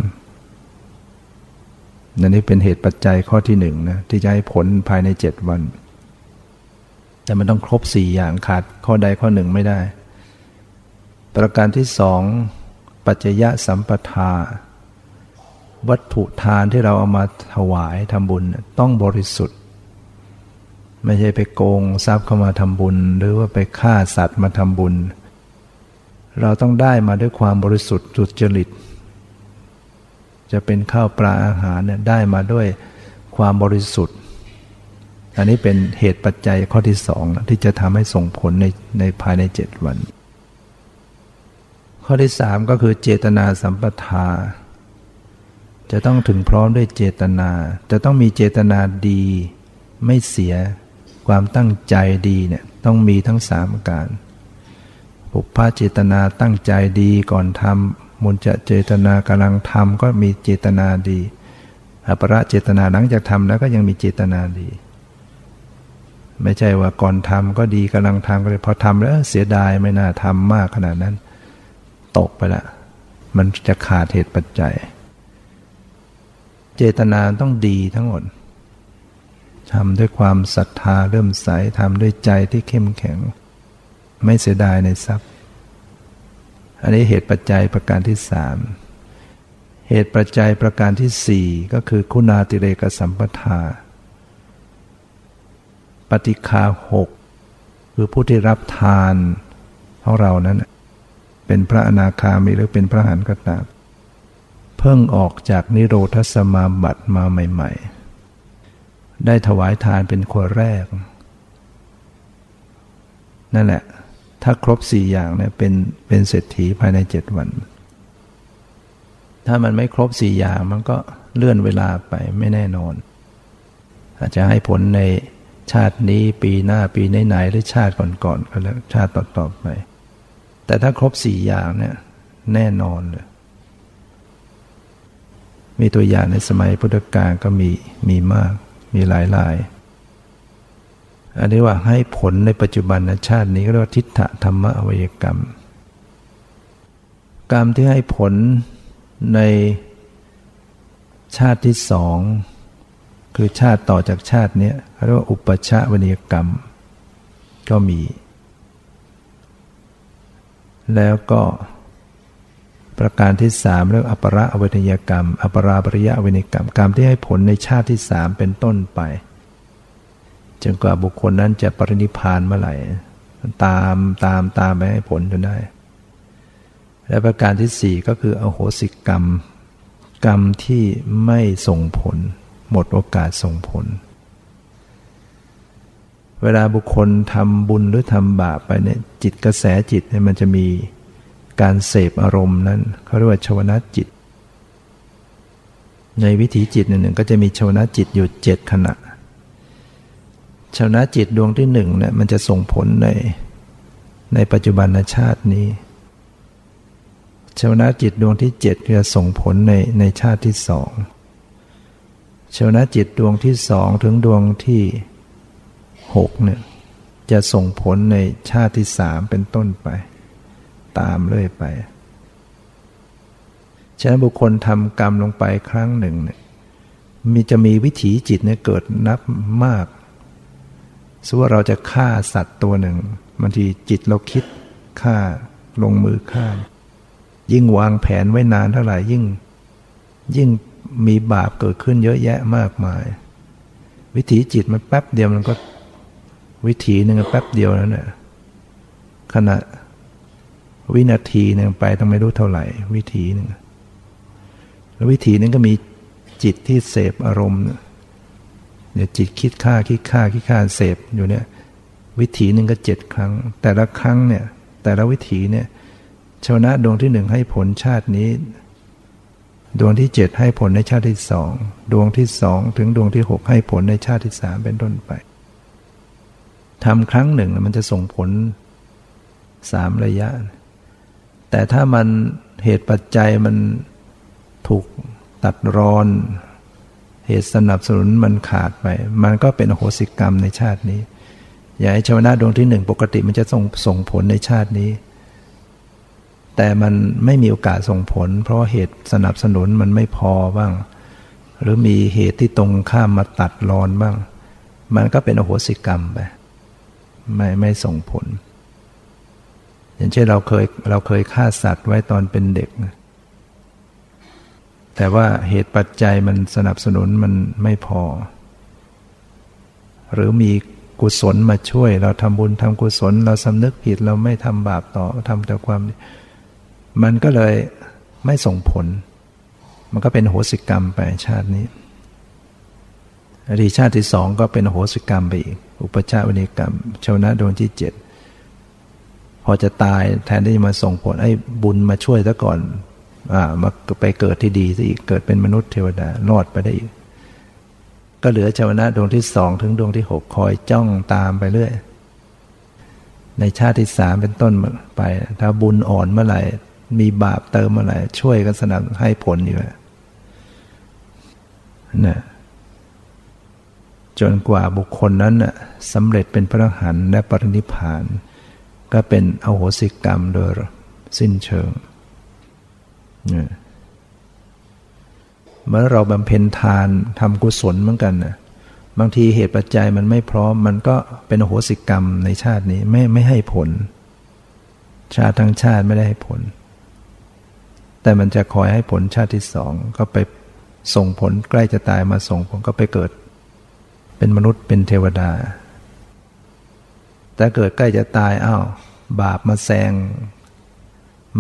Speaker 2: นั่นนี่เป็นเหตุปัจจัยข้อที่หนึ่งนะที่จะให้ผลภายในเจ็ดวัน แต่มันต้องครบสี่อย่างขาดข้อใดข้อหนึ่งไม่ได้ ประการที่สองปัจจยะสัมปทา วัตถุทานที่เราเอามาถวายทำบุญต้องบริสุทธิ์ ไม่ใช่ไปโกงทรัพย์เข้ามาทำบุญ หรือว่าไปฆ่าสัตว์มาทำบุญ เราต้องได้มาด้วยความบริสุทธิ์จุดจริต จะเป็นข้าวปลาอาหารเนี่ยได้มาด้วยความบริสุทธิ์ อันนี้เป็นเหตุปัจจัยข้อที่สองที่จะทำให้ส่งผลในในภายในเจ็ดวัน ข้อที่สามก็คือเจตนาสัมปทา จะต้องถึงพร้อมด้วยเจตนา จะต้องมีเจตนาดีไม่เสียความตั้งใจดีเนี่ยต้องมีทั้งสามการ ปุพพะเจตนาตั้งใจดีก่อนทำมุนจะเจตนากำลังทำก็มีเจตนาดีอภระเจตนาหลังจากทำแล้วก็ยังมีเจตนาดี ไม่ใช่ว่าก่อนทำก็ดีกำลังทำก็เลยพอทำแล้วเสียดายไม่น่าทำมากขนาดนั้น ตกไปละ มันจะขาดเหตุปัจจัย เจตนาต้องดีทั้งหมดทำด้วยความศรัทธาเริ่มใสทำด้วยใจที่เข้มแข็ง ไม่เสียดายในทรัพย์ อันนี้เหตุปัจจัยประการที่สามเหตุปัจจัยประการที่สี่ก็คือคุณาติเรกสัมปทา ปฏิคาหกคือผู้ที่รับทานของเรานั้น เป็นพระอนาคามีหรือเป็นพระหันก็ตามเพิ่งออกจากนิโรธสมาบัติมาใหม่ ๆ ได้ถวายทานเป็นคนแรก นั่นแหละ ถ้าครบสี่อย่างเนี่ยเป็นเป็นเศรษฐีภายในเจ็ดวัน ถ้ามันไม่ครบสี่อย่างมันก็เลื่อนเวลาไปไม่แน่นอน อาจจะให้ผลในชาตินี้ปีหน้าปีไหนๆหรือชาติก่อนๆก็แล้วชาติต่อๆไป แต่ถ้าครบสี่อย่างเนี่ยแน่นอนเลยมีตัวอย่างในสมัยพุทธกาลก็มีมีมากมีหลายหลาย อันนี้ว่าให้ผลในปัจจุบันชาตินี้เรียกว่าทิฏฐธรรมอวัยกรรม กรรมที่ให้ผลในชาติที่สอง คือชาติต่อจากชาตินี้เรียกว่าอุปชาวนิยกรรม ก็มี แล้วก็ประการที่สามเรียกอัปราอเวนยกรรม อัปราปริยะอเวนยกรรม กรรมที่ให้ผลในชาติที่สามเป็นต้นไป จนกว่าบุคคลนั้นจะปรินิพานเมื่อไหร่ ตามตามตามไปให้ผลจนได้ และประการที่สี่ก็คือ อโหสิกรรม กรรมที่ไม่ส่งผล หมดโอกาสส่งผล เวลาบุคคลทำบุญหรือทำบาปไปเนี่ยจิตกระแสจิตเนี่ยมันจะมีการเสพอารมณ์นั้นเขาเรียกว่าชวนาจิต ในวิถีจิตหนึ่งก็จะมีชวนาจิตอยู่เจ็ดขณะ ชวนาจิตดวงที่หนึ่งเนี่ยมันจะส่งผลในในปัจจุบันชาตินี้ชวนาจิตดวงที่เจ็ดจะส่งผลในในชาติที่สองชวนาจิตดวงที่สองถึงดวงที่หกเนี่ยจะส่งผลในชาติที่สามเป็นต้นไป ตามเรื่อยไป ฉะนั้นบุคคลทำกรรมลงไปครั้งหนึ่งเนี่ยมีจะมีวิถีจิตเนี่ยเกิดนับมาก สมมติว่าเราจะฆ่าสัตว์ตัวหนึ่งบางทีจิตเราคิดฆ่าลงมือฆ่า ยิ่งวางแผนไว้นานเท่าไหร่ยิ่ง ยิ่งมีบาปเกิดขึ้นเยอะแยะมากมาย วิถีจิตมันแป๊บเดียวมันก็ วิถีหนึ่งแป๊บเดียวแล้วเนี่ยขณะวินาทีหนึ่งไปต้องไม่รู้เท่าไหร่ วิธีหนึ่งแล้ววิธีนึงก็มีจิตที่เสพอารมณ์เนี่ย เนี่ยจิตคิดฆ่าคิดฆ่าคิดฆ่าเสพอยู่เนี่ย วิถีหนึ่งก็เจ็ดครั้ง แต่ละครั้งเนี่ย แต่ละวิถีเนี่ยชาวนะดวงที่หนึ่งให้ผลชาตินี้ ดวงที่เจ็ดให้ผลในชาติที่สองดวงที่สองถึงดวงที่หกให้ผลในชาติที่สามเป็นต้นไปทำครั้งหนึ่งมันจะส่งผลสามระยะ แต่ถ้ามันเหตุปัจจัยมันถูกตัดรอน เหตุสนับสนุนมันขาดไป มันก็เป็นโหสิกรรมในชาตินี้ อย่างไอ้ชวนาดวงที่หนึ่งปกติมันจะส่งส่งผลในชาตินี้ แต่มันไม่มีโอกาสส่งผล เพราะเหตุสนับสนุนมันไม่พอบ้าง หรือมีเหตุที่ตรงข้ามมาตัดรอนบ้าง มันก็เป็นโอโหสิกรรมไปไม่ไม่ส่งผล อย่างเช่นเราเคยเราเคยฆ่าสัตว์ไว้ตอนเป็นเด็ก แต่ว่าเหตุปัจจัยมันสนับสนุนมันไม่พอ หรือมีกุศลมาช่วย เราทำบุญทำกุศล เราสำนึกผิดเราไม่ทำบาปต่อทำแต่ความ มันก็เลยไม่ส่งผล มันก็เป็นโหสิกรรมไปชาตินี้อดีชาติที่สองก็เป็นโหสิกรรมไปอีก อุปชาวินิกรรม ชาวนะดวงที่เจ็ดพอจะตายแทนที่จะมาส่งผลให้บุญมาช่วยซะก่อน มาไปเกิดที่ดีซะอีกเกิดเป็นมนุษย์เทวดารอดไปได้อีก ก็เหลือชาวนะดวงที่สองถึงดวงที่หกคอยจ้องตามไปเรื่อย ในชาติที่สามเป็นต้นไป ถ้าบุญอ่อนเมื่อไหร่ มีบาปเติมเมื่อไหร่ ช่วยกันสนับให้ผลอยู่นะจนกว่าบุคคลนั้นสำเร็จเป็นพระหันและปรินิพาน ก็เป็นอโหสิกรรมโดยสิ้นเชิง เมื่อเราบำเพ็ญทานทำกุศลเหมือนกันนะบางทีเหตุปัจจัยมันไม่พร้อม มันก็เป็นโหสิกรรมในชาตินี้ไม่ไม่ให้ผล ชาติทั้งชาติไม่ได้ให้ผล แต่มันจะคอยให้ผลชาติที่สองก็ไปส่งผลใกล้จะตายมาส่งผลก็ไปเกิด เป็นมนุษย์เป็นเทวดา แต่เกิดใกล้จะตายอ้าวบาปมาแซง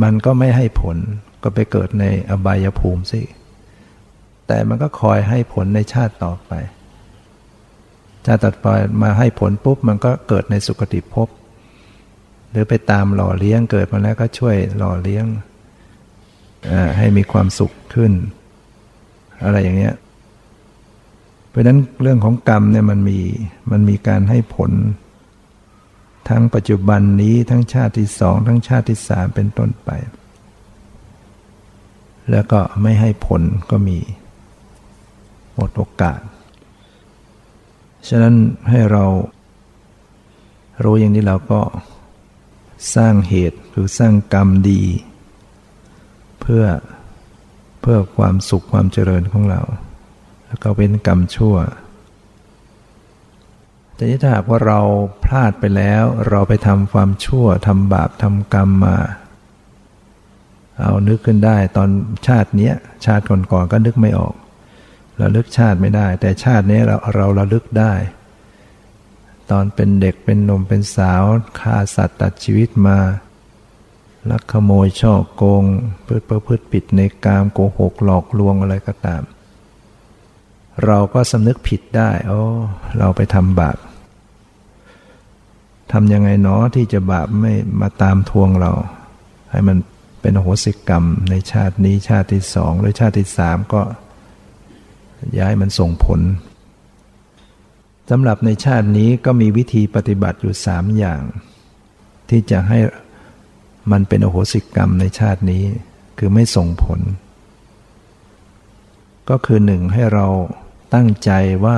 Speaker 2: มันก็ไม่ให้ผล ก็ไปเกิดในอบายภูมิสิแต่มันก็คอยให้ผลในชาติต่อไป ชาติต่อไปมาให้ผลปุ๊บมันก็เกิดในสุคติภพหรือไปตามหล่อเลี้ยงเกิดมาแล้วก็ช่วยหล่อเลี้ยงให้มีความสุขขึ้น อะไรอย่างเงี้ยเพราะนั้นเรื่องของกรรมเนี่ยมันมีมันมีการให้ผล ทั้งปัจจุบันนี้ทั้งชาติที่สองทั้งชาติที่สามเป็นต้นไป แล้วก็ไม่ให้ผลก็มี หมดโอกาส ฉะนั้นให้เรารู้อย่างนี้เราก็สร้างเหตุคือสร้างกรรมดี เพื่อเพื่อความสุขความเจริญของเรา แล้วก็เป็นกรรมชั่ว แต่ถ้าหากว่าเราพลาดไปแล้ว เราไปทำความชั่วทำบาปทำกรรมมา เอานึกขึ้นได้ตอนชาตินี้ชาติก่อนๆก็นึกไม่ออกเราลึกชาติไม่ได้ แต่ชาตินี้เราเราระลึกได้ ตอนเป็นเด็กเป็นหนุ่มเป็นสาวฆ่าสัตว์ตัดชีวิตมาลักขโมยช่อโกงพฤติประพฤติผิดในกามโกหกหลอกลวงอะไรก็ตาม เราก็สำนึกผิดได้โอ้เราไปทำบาปทำยังไงเนาะที่จะบาปไม่มาตามทวงเรา ให้มัน เป็นโหสิกรรมในชาตินี้ชาติที่สองหรือชาติที่สามก็ย้ายมันส่งผลสำหรับในชาตินี้ก็มีวิธีปฏิบัติอยู่สามอย่าง ที่จะให้มันเป็นโอโหสิกรรมในชาตินี้คือไม่ส่งผล ก็คือหนึ่งให้เราตั้งใจว่า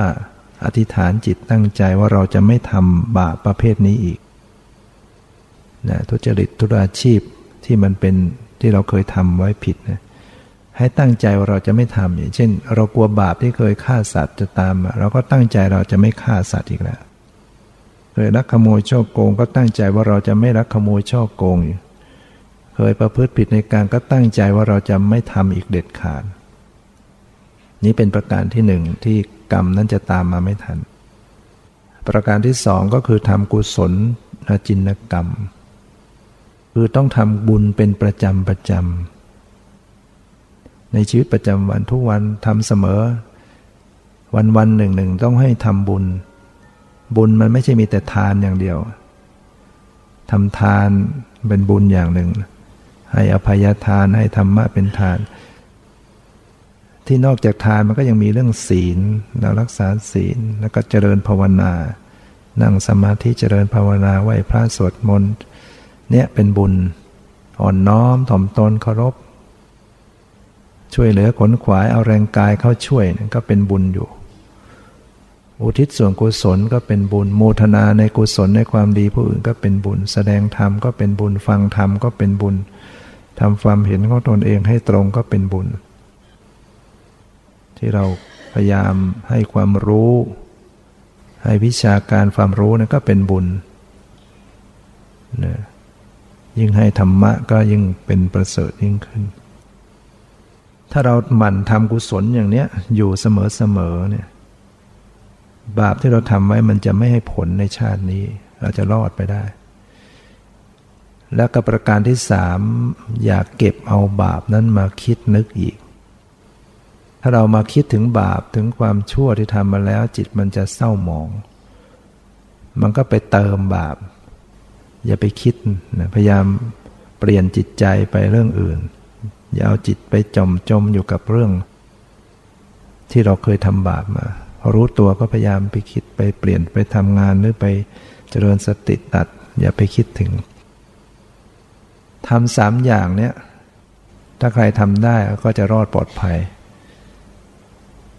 Speaker 2: อธิษฐานจิตตั้งใจว่าเราจะไม่ทำบาปประเภทนี้อีกนะทุจริตทุราชีพ ที่มันเป็นที่เราเคยทำไว้ผิดนะให้ตั้งใจว่าเราจะไม่ทำอย่างเช่น เรากลัวบาปที่เคยฆ่าสัตว์จะตาม เราก็ตั้งใจเราจะไม่ฆ่าสัตว์อีกแล้วเคยรักขโมยช่อโกง ก็ตั้งใจว่าเราจะไม่รักขโมยช่อโกงอยู่เคยประพฤติผิดในการก็ตั้งใจว่าเราจะไม่ทำอีกเด็ดขาดนี้เป็นประการที่หนึ่งที่กรรมนั้นจะตามมาไม่ทัน ประการที่สองก็คือทำกุศลจินกรรม คือต้องทำบุญเป็นประจำประจำในชีวิตประจำวันทุกวันทำเสมอ วันวันหนึ่งหนึ่งต้องให้ทำบุญ บุญมันไม่ใช่มีแต่ทานอย่างเดียวทำทานเป็นบุญอย่างหนึ่ง ให้อภัยทานให้ธรรมะเป็นทาน ที่นอกจากทานมันก็ยังมีเรื่องศีลเรารักษาศีลแล้วก็เจริญภาวนา นั่งสมาธิเจริญภาวนาไหวพระสวดมนต์ เนี่ยเป็นบุญอ่อนน้อมถ่อมตนเคารพ ช่วยเหลือขนขวายเอาแรงกายเข้าช่วยก็เป็นบุญอยู่ อุทิศส่วนกุศลก็เป็นบุญโมทนาในกุศลในความดีผู้อื่นก็เป็นบุญ แสดงธรรมก็เป็นบุญฟังธรรมก็เป็นบุญทำความเห็นของตนเองให้ตรงก็เป็นบุญ ที่เราพยายามให้ความรู้ ให้วิชาการความรู้นั่นก็เป็นบุญนะ ยิ่งให้ธรรมะก็ยิ่งเป็นประเสริฐยิ่งขึ้น ถ้าเราหมั่นทำกุศลอย่างเนี้ยอยู่เสมอๆเนี่ยบาปที่เราทำไว้มันจะไม่ให้ผลในชาตินี้ เราจะรอดไปได้ แล้วก็ประการที่สามอย่าเก็บเอาบาปนั้นมาคิดนึกอีก ถ้าเรามาคิดถึงบาปถึงความชั่วที่ทำมาแล้วจิตมันจะเศร้าหมอง มันก็ไปเติมบาป อย่าไปคิดนะพยายามเปลี่ยนจิตใจไปเรื่องอื่น อย่าเอาจิตไปจมจมอยู่กับเรื่อง ที่เราเคยทำบาปมาพอรู้ตัวก็พยายามไปคิดไปเปลี่ยนไปทำงานหรือไปเจริญสติตัด อย่าไปคิดถึงทำสามอย่างเนี้ยถ้าใครทำได้ก็จะรอดปลอดภัย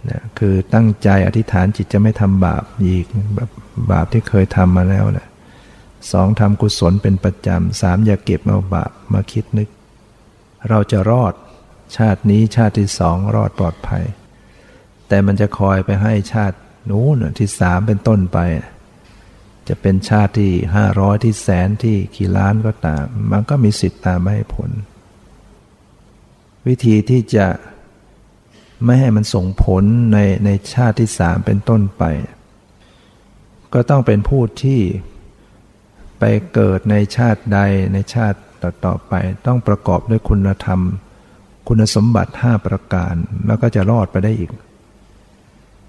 Speaker 2: นะคือตั้งใจอธิษฐานจิตจะไม่ทำบาปอีกแบาปที่เคยทำมาแล้วนะ สองทำกุศลเป็นประจำสามอย่าเก็บเอาบาปมาคิดนึก เราจะรอดชาตินี้ชาติที่สองรอดปลอดภัย แต่มันจะคอยไปให้ชาตินู้นที่สามเป็นต้นไป จะเป็นชาติที่ห้าร้อยที่แสนที่กี่ล้านก็ตาม มันก็มีสิทธิ์ตามไม่ให้ผล วิธีที่จะไม่ให้มันส่งผลในในชาติที่สามเป็นต้นไป ก็ต้องเป็นผู้ที่ ไปเกิดในชาติใดในชาติต่อไป ต้องประกอบด้วยคุณธรรม คุณสมบัติ 5 ประการ แล้วก็จะรอดไปได้อีก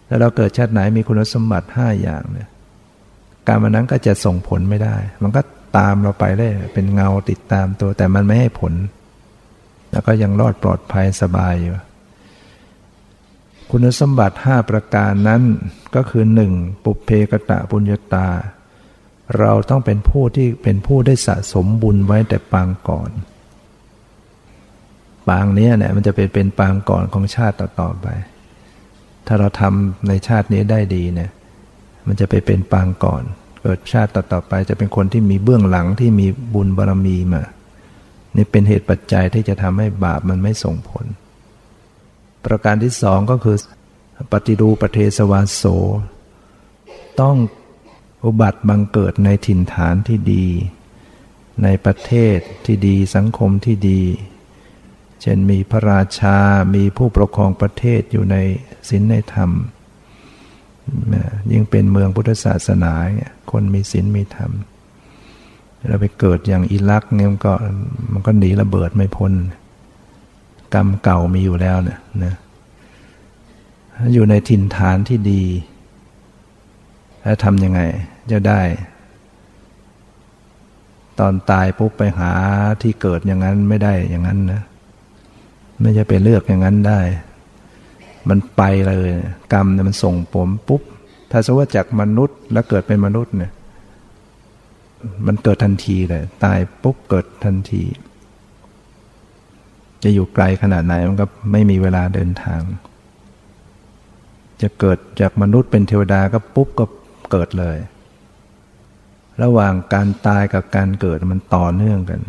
Speaker 2: ถ้าเราเกิดชาติไหนมีคุณสมบัติ 5 อย่างเนี่ยการมันนั้นก็จะส่งผลไม่ได้ มันก็ตามเราไปได้เป็นเงาติดตามตัว แต่มันไม่ให้ผล แล้วก็ยังรอดปลอดภัยสบายอยู่คุณสมบัติ 5 ประการนั้นก็คือ 1. ปุเพกตะปุญญาตา เราต้องเป็นผู้ที่เป็นผู้ได้สะสมบุญไว้แต่ปางก่อน ปางนี้เนี่ยมันจะเป็นเป็นปางก่อนของชาติต่อๆไป ถ้าเราทำในชาตินี้ได้ดีเนี่ย มันจะไปเป็นปางก่อน เกิดชาติต่อๆไปจะเป็นคนที่มีเบื้องหลังที่มีบุญบารรมีมา นี่เป็นเหตุปัจจัยที่จะทำให้บาปมันไม่ส่งผล ประการที่สองก็คือปฏิรูปเทสวาโสต้อง อุบัติบังเกิดในถิ่นฐานที่ดี ในประเทศที่ดีสังคมที่ดี เช่นมีพระราชา มีผู้ปกครองประเทศอยู่ในศีลในธรรม ยิ่งเป็นเมืองพุทธศาสนาคนมีศีลมีธรรม เราไปเกิดอย่างอิรักเนี่ยมันก็มันก็หนีระเบิดไม่พ้น กรรมเก่ามีอยู่แล้วเนี่ยนะอยู่ในถิ่นฐานที่ดี แล้วทำยังไง จะได้ ตอนตายปุ๊บไปหาที่เกิดอย่างนั้นไม่ได้อย่างนั้นนะ ไม่จะไปเลือกอย่างนั้นได้ มันไปเลย กรรมเนี่ยมันส่งผมปุ๊บ ถ้าสมมติว่าจากมนุษย์แล้วเกิดเป็นมนุษย์เนี่ย มันเกิดทันทีเลย ตายปุ๊บเกิดทันที จะอยู่ไกลขนาดไหนมันก็ไม่มีเวลาเดินทางจะเกิดจากมนุษย์เป็นเทวดาก็ปุ๊บก็เกิดเลย ระหว่างการตายกับการเกิดมันต่อเนื่องกัน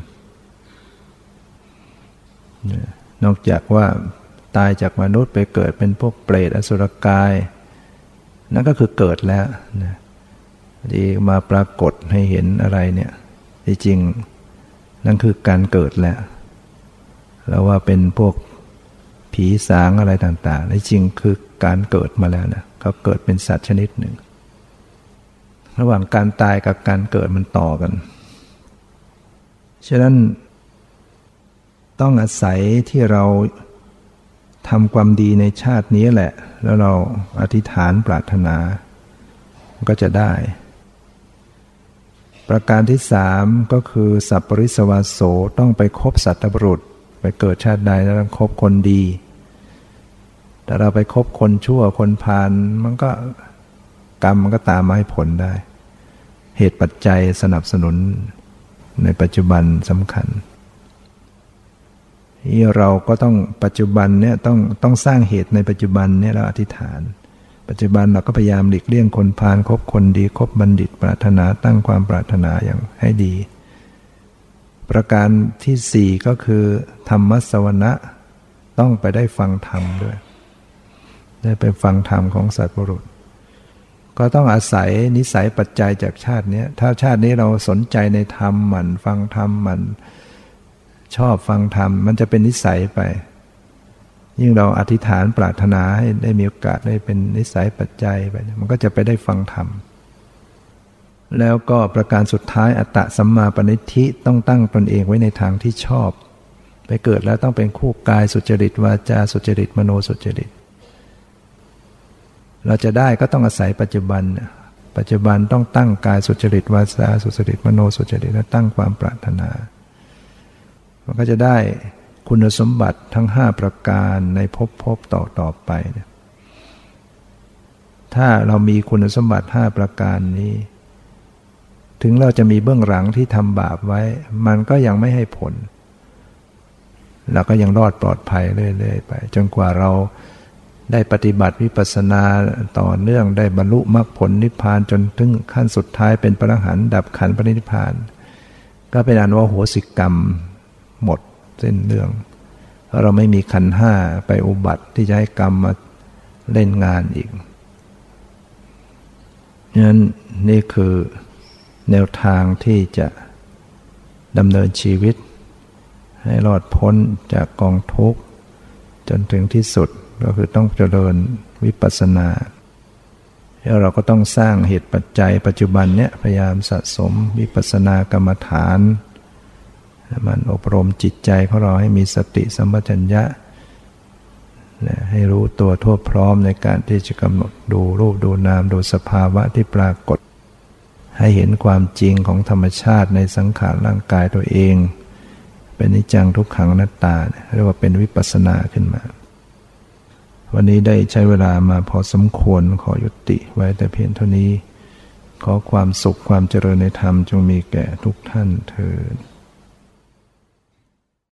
Speaker 2: นอกจากว่าตายจากมนุษย์ไปเกิดเป็นพวกเปรตอสุรกาย นั่นก็คือเกิดแล้วนะดีมาปรากฏให้เห็นอะไรเนี่ยที่จริงนั่นคือการเกิดแล้ว แล้วว่าเป็นพวกผีสางอะไรต่างๆในจริงคือการเกิดมาแล้วนะเขาเกิดเป็นสัตว์ชนิดหนึ่ง ระหว่างการตายกับการเกิดมันต่อกัน ฉะนั้น ต้องอาศัยที่เราทำความดีในชาตินี้แหละ แล้วเราอธิษฐานปรารถนาก็จะได้ ประการที่สามก็คือสัพปริสวาโสต้องไปคบสัตว์บรุษ ไปเกิดชาติใดแล้วต้องคบคนดี แต่เราไปคบคนชั่วคนพาลมันก็กรรมมันก็ตามมาให้ผลได้ เหตุปัจจัยสนับสนุนในปัจจุบันสำคัญที่เราก็ต้องปัจจุบันเนี่ยต้องต้องสร้างเหตุในปัจจุบันเนี่ยเราอธิษฐาน ปัจจุบันเราก็พยายามหลีกเลี่ยงคนพาลคบคนดีคบบัณฑิตปรารถนาตั้งความปรารถนาอย่างให้ดี ประการที่สี่ก็คือ ธรรมสวนะต้องไปได้ฟังธรรมด้วย ได้ไปฟังธรรมของสัตว์บุรุษ ก็ต้องอาศัยนิสัยปัจจัยจากชาตินี้ถ้าชาตินี้เราสนใจในธรรมหมันฟังธรรมหมัน ชอบฟังธรรมมันจะเป็นนิสัยไป ยิ่งเราอธิษฐานปรารถนาให้ได้มีโอกาสได้เป็นนิสัยปัจจัยไป มันก็จะไปได้ฟังธรรมแล้วก็ประการสุดท้ายอัตตะสัมมาปณิธิต้องตั้งตนเองไว้ในทางที่ชอบ ไปเกิดแล้วต้องเป็นคู่กายสุจริตวาจาสุจริตมโนสุจริต เราจะได้ก็ต้องอาศัยปัจจุบัน ปัจจุบันต้องตั้งกายสุจริตวาจาสุจริตมโนสุจริตและตั้งความปรารถนา มันก็จะได้คุณสมบัติทั้ง5ประการในภพภพต่อต่อไป ถ้าเรามีคุณสมบัติ5ประการนี้ ถึงเราจะมีเบื้องหลังที่ทำบาปไว้ มันก็ยังไม่ให้ผล เราก็ยังรอดปลอดภัยเรื่อยๆไป จนกว่าเรา ได้ปฏิบัติวิปัสสนาต่อเนื่องได้บรรลุมรรคผลนิพพานจนถึงขั้นสุดท้ายเป็นพระหันดับขันพระนิพพาน ก็เป็นอันว่าโหสิกรรมหมดเส้นเรื่อง เราไม่มีขันห้าไปอุบัติที่จะให้กรรมมาเล่นงานอีกนั้นนี่คือแนวทางที่จะดำเนินชีวิต ให้รอดพ้นจากกองทุกข์จนถึงที่สุด ก็คือต้องเจริญวิปัสสนาแล้วเราก็ต้องสร้างเหตุปัจจัยปัจจุบันเนี้ยพยายามสะสมวิปัสสนากรรมฐาน มันอบรมจิตใจของเราให้มีสติสัมปชัญญะให้รู้ตัวทั่วพร้อมในการที่จะกำหนดดูรูปดูนามดูสภาวะที่ปรากฏ ให้เห็นความจริงของธรรมชาติในสังขารร่างกายตัวเอง เป็นนิจังทุกขังนัตตาเรียกว่าเป็นวิปัสสนาขึ้นมา วันนี้ได้ใช้เวลามาพอสมควรขอยุติไว้แต่เพียงเท่านี้ ขอความสุขความเจริญในธรรมจงมีแก่ทุกท่านเถิด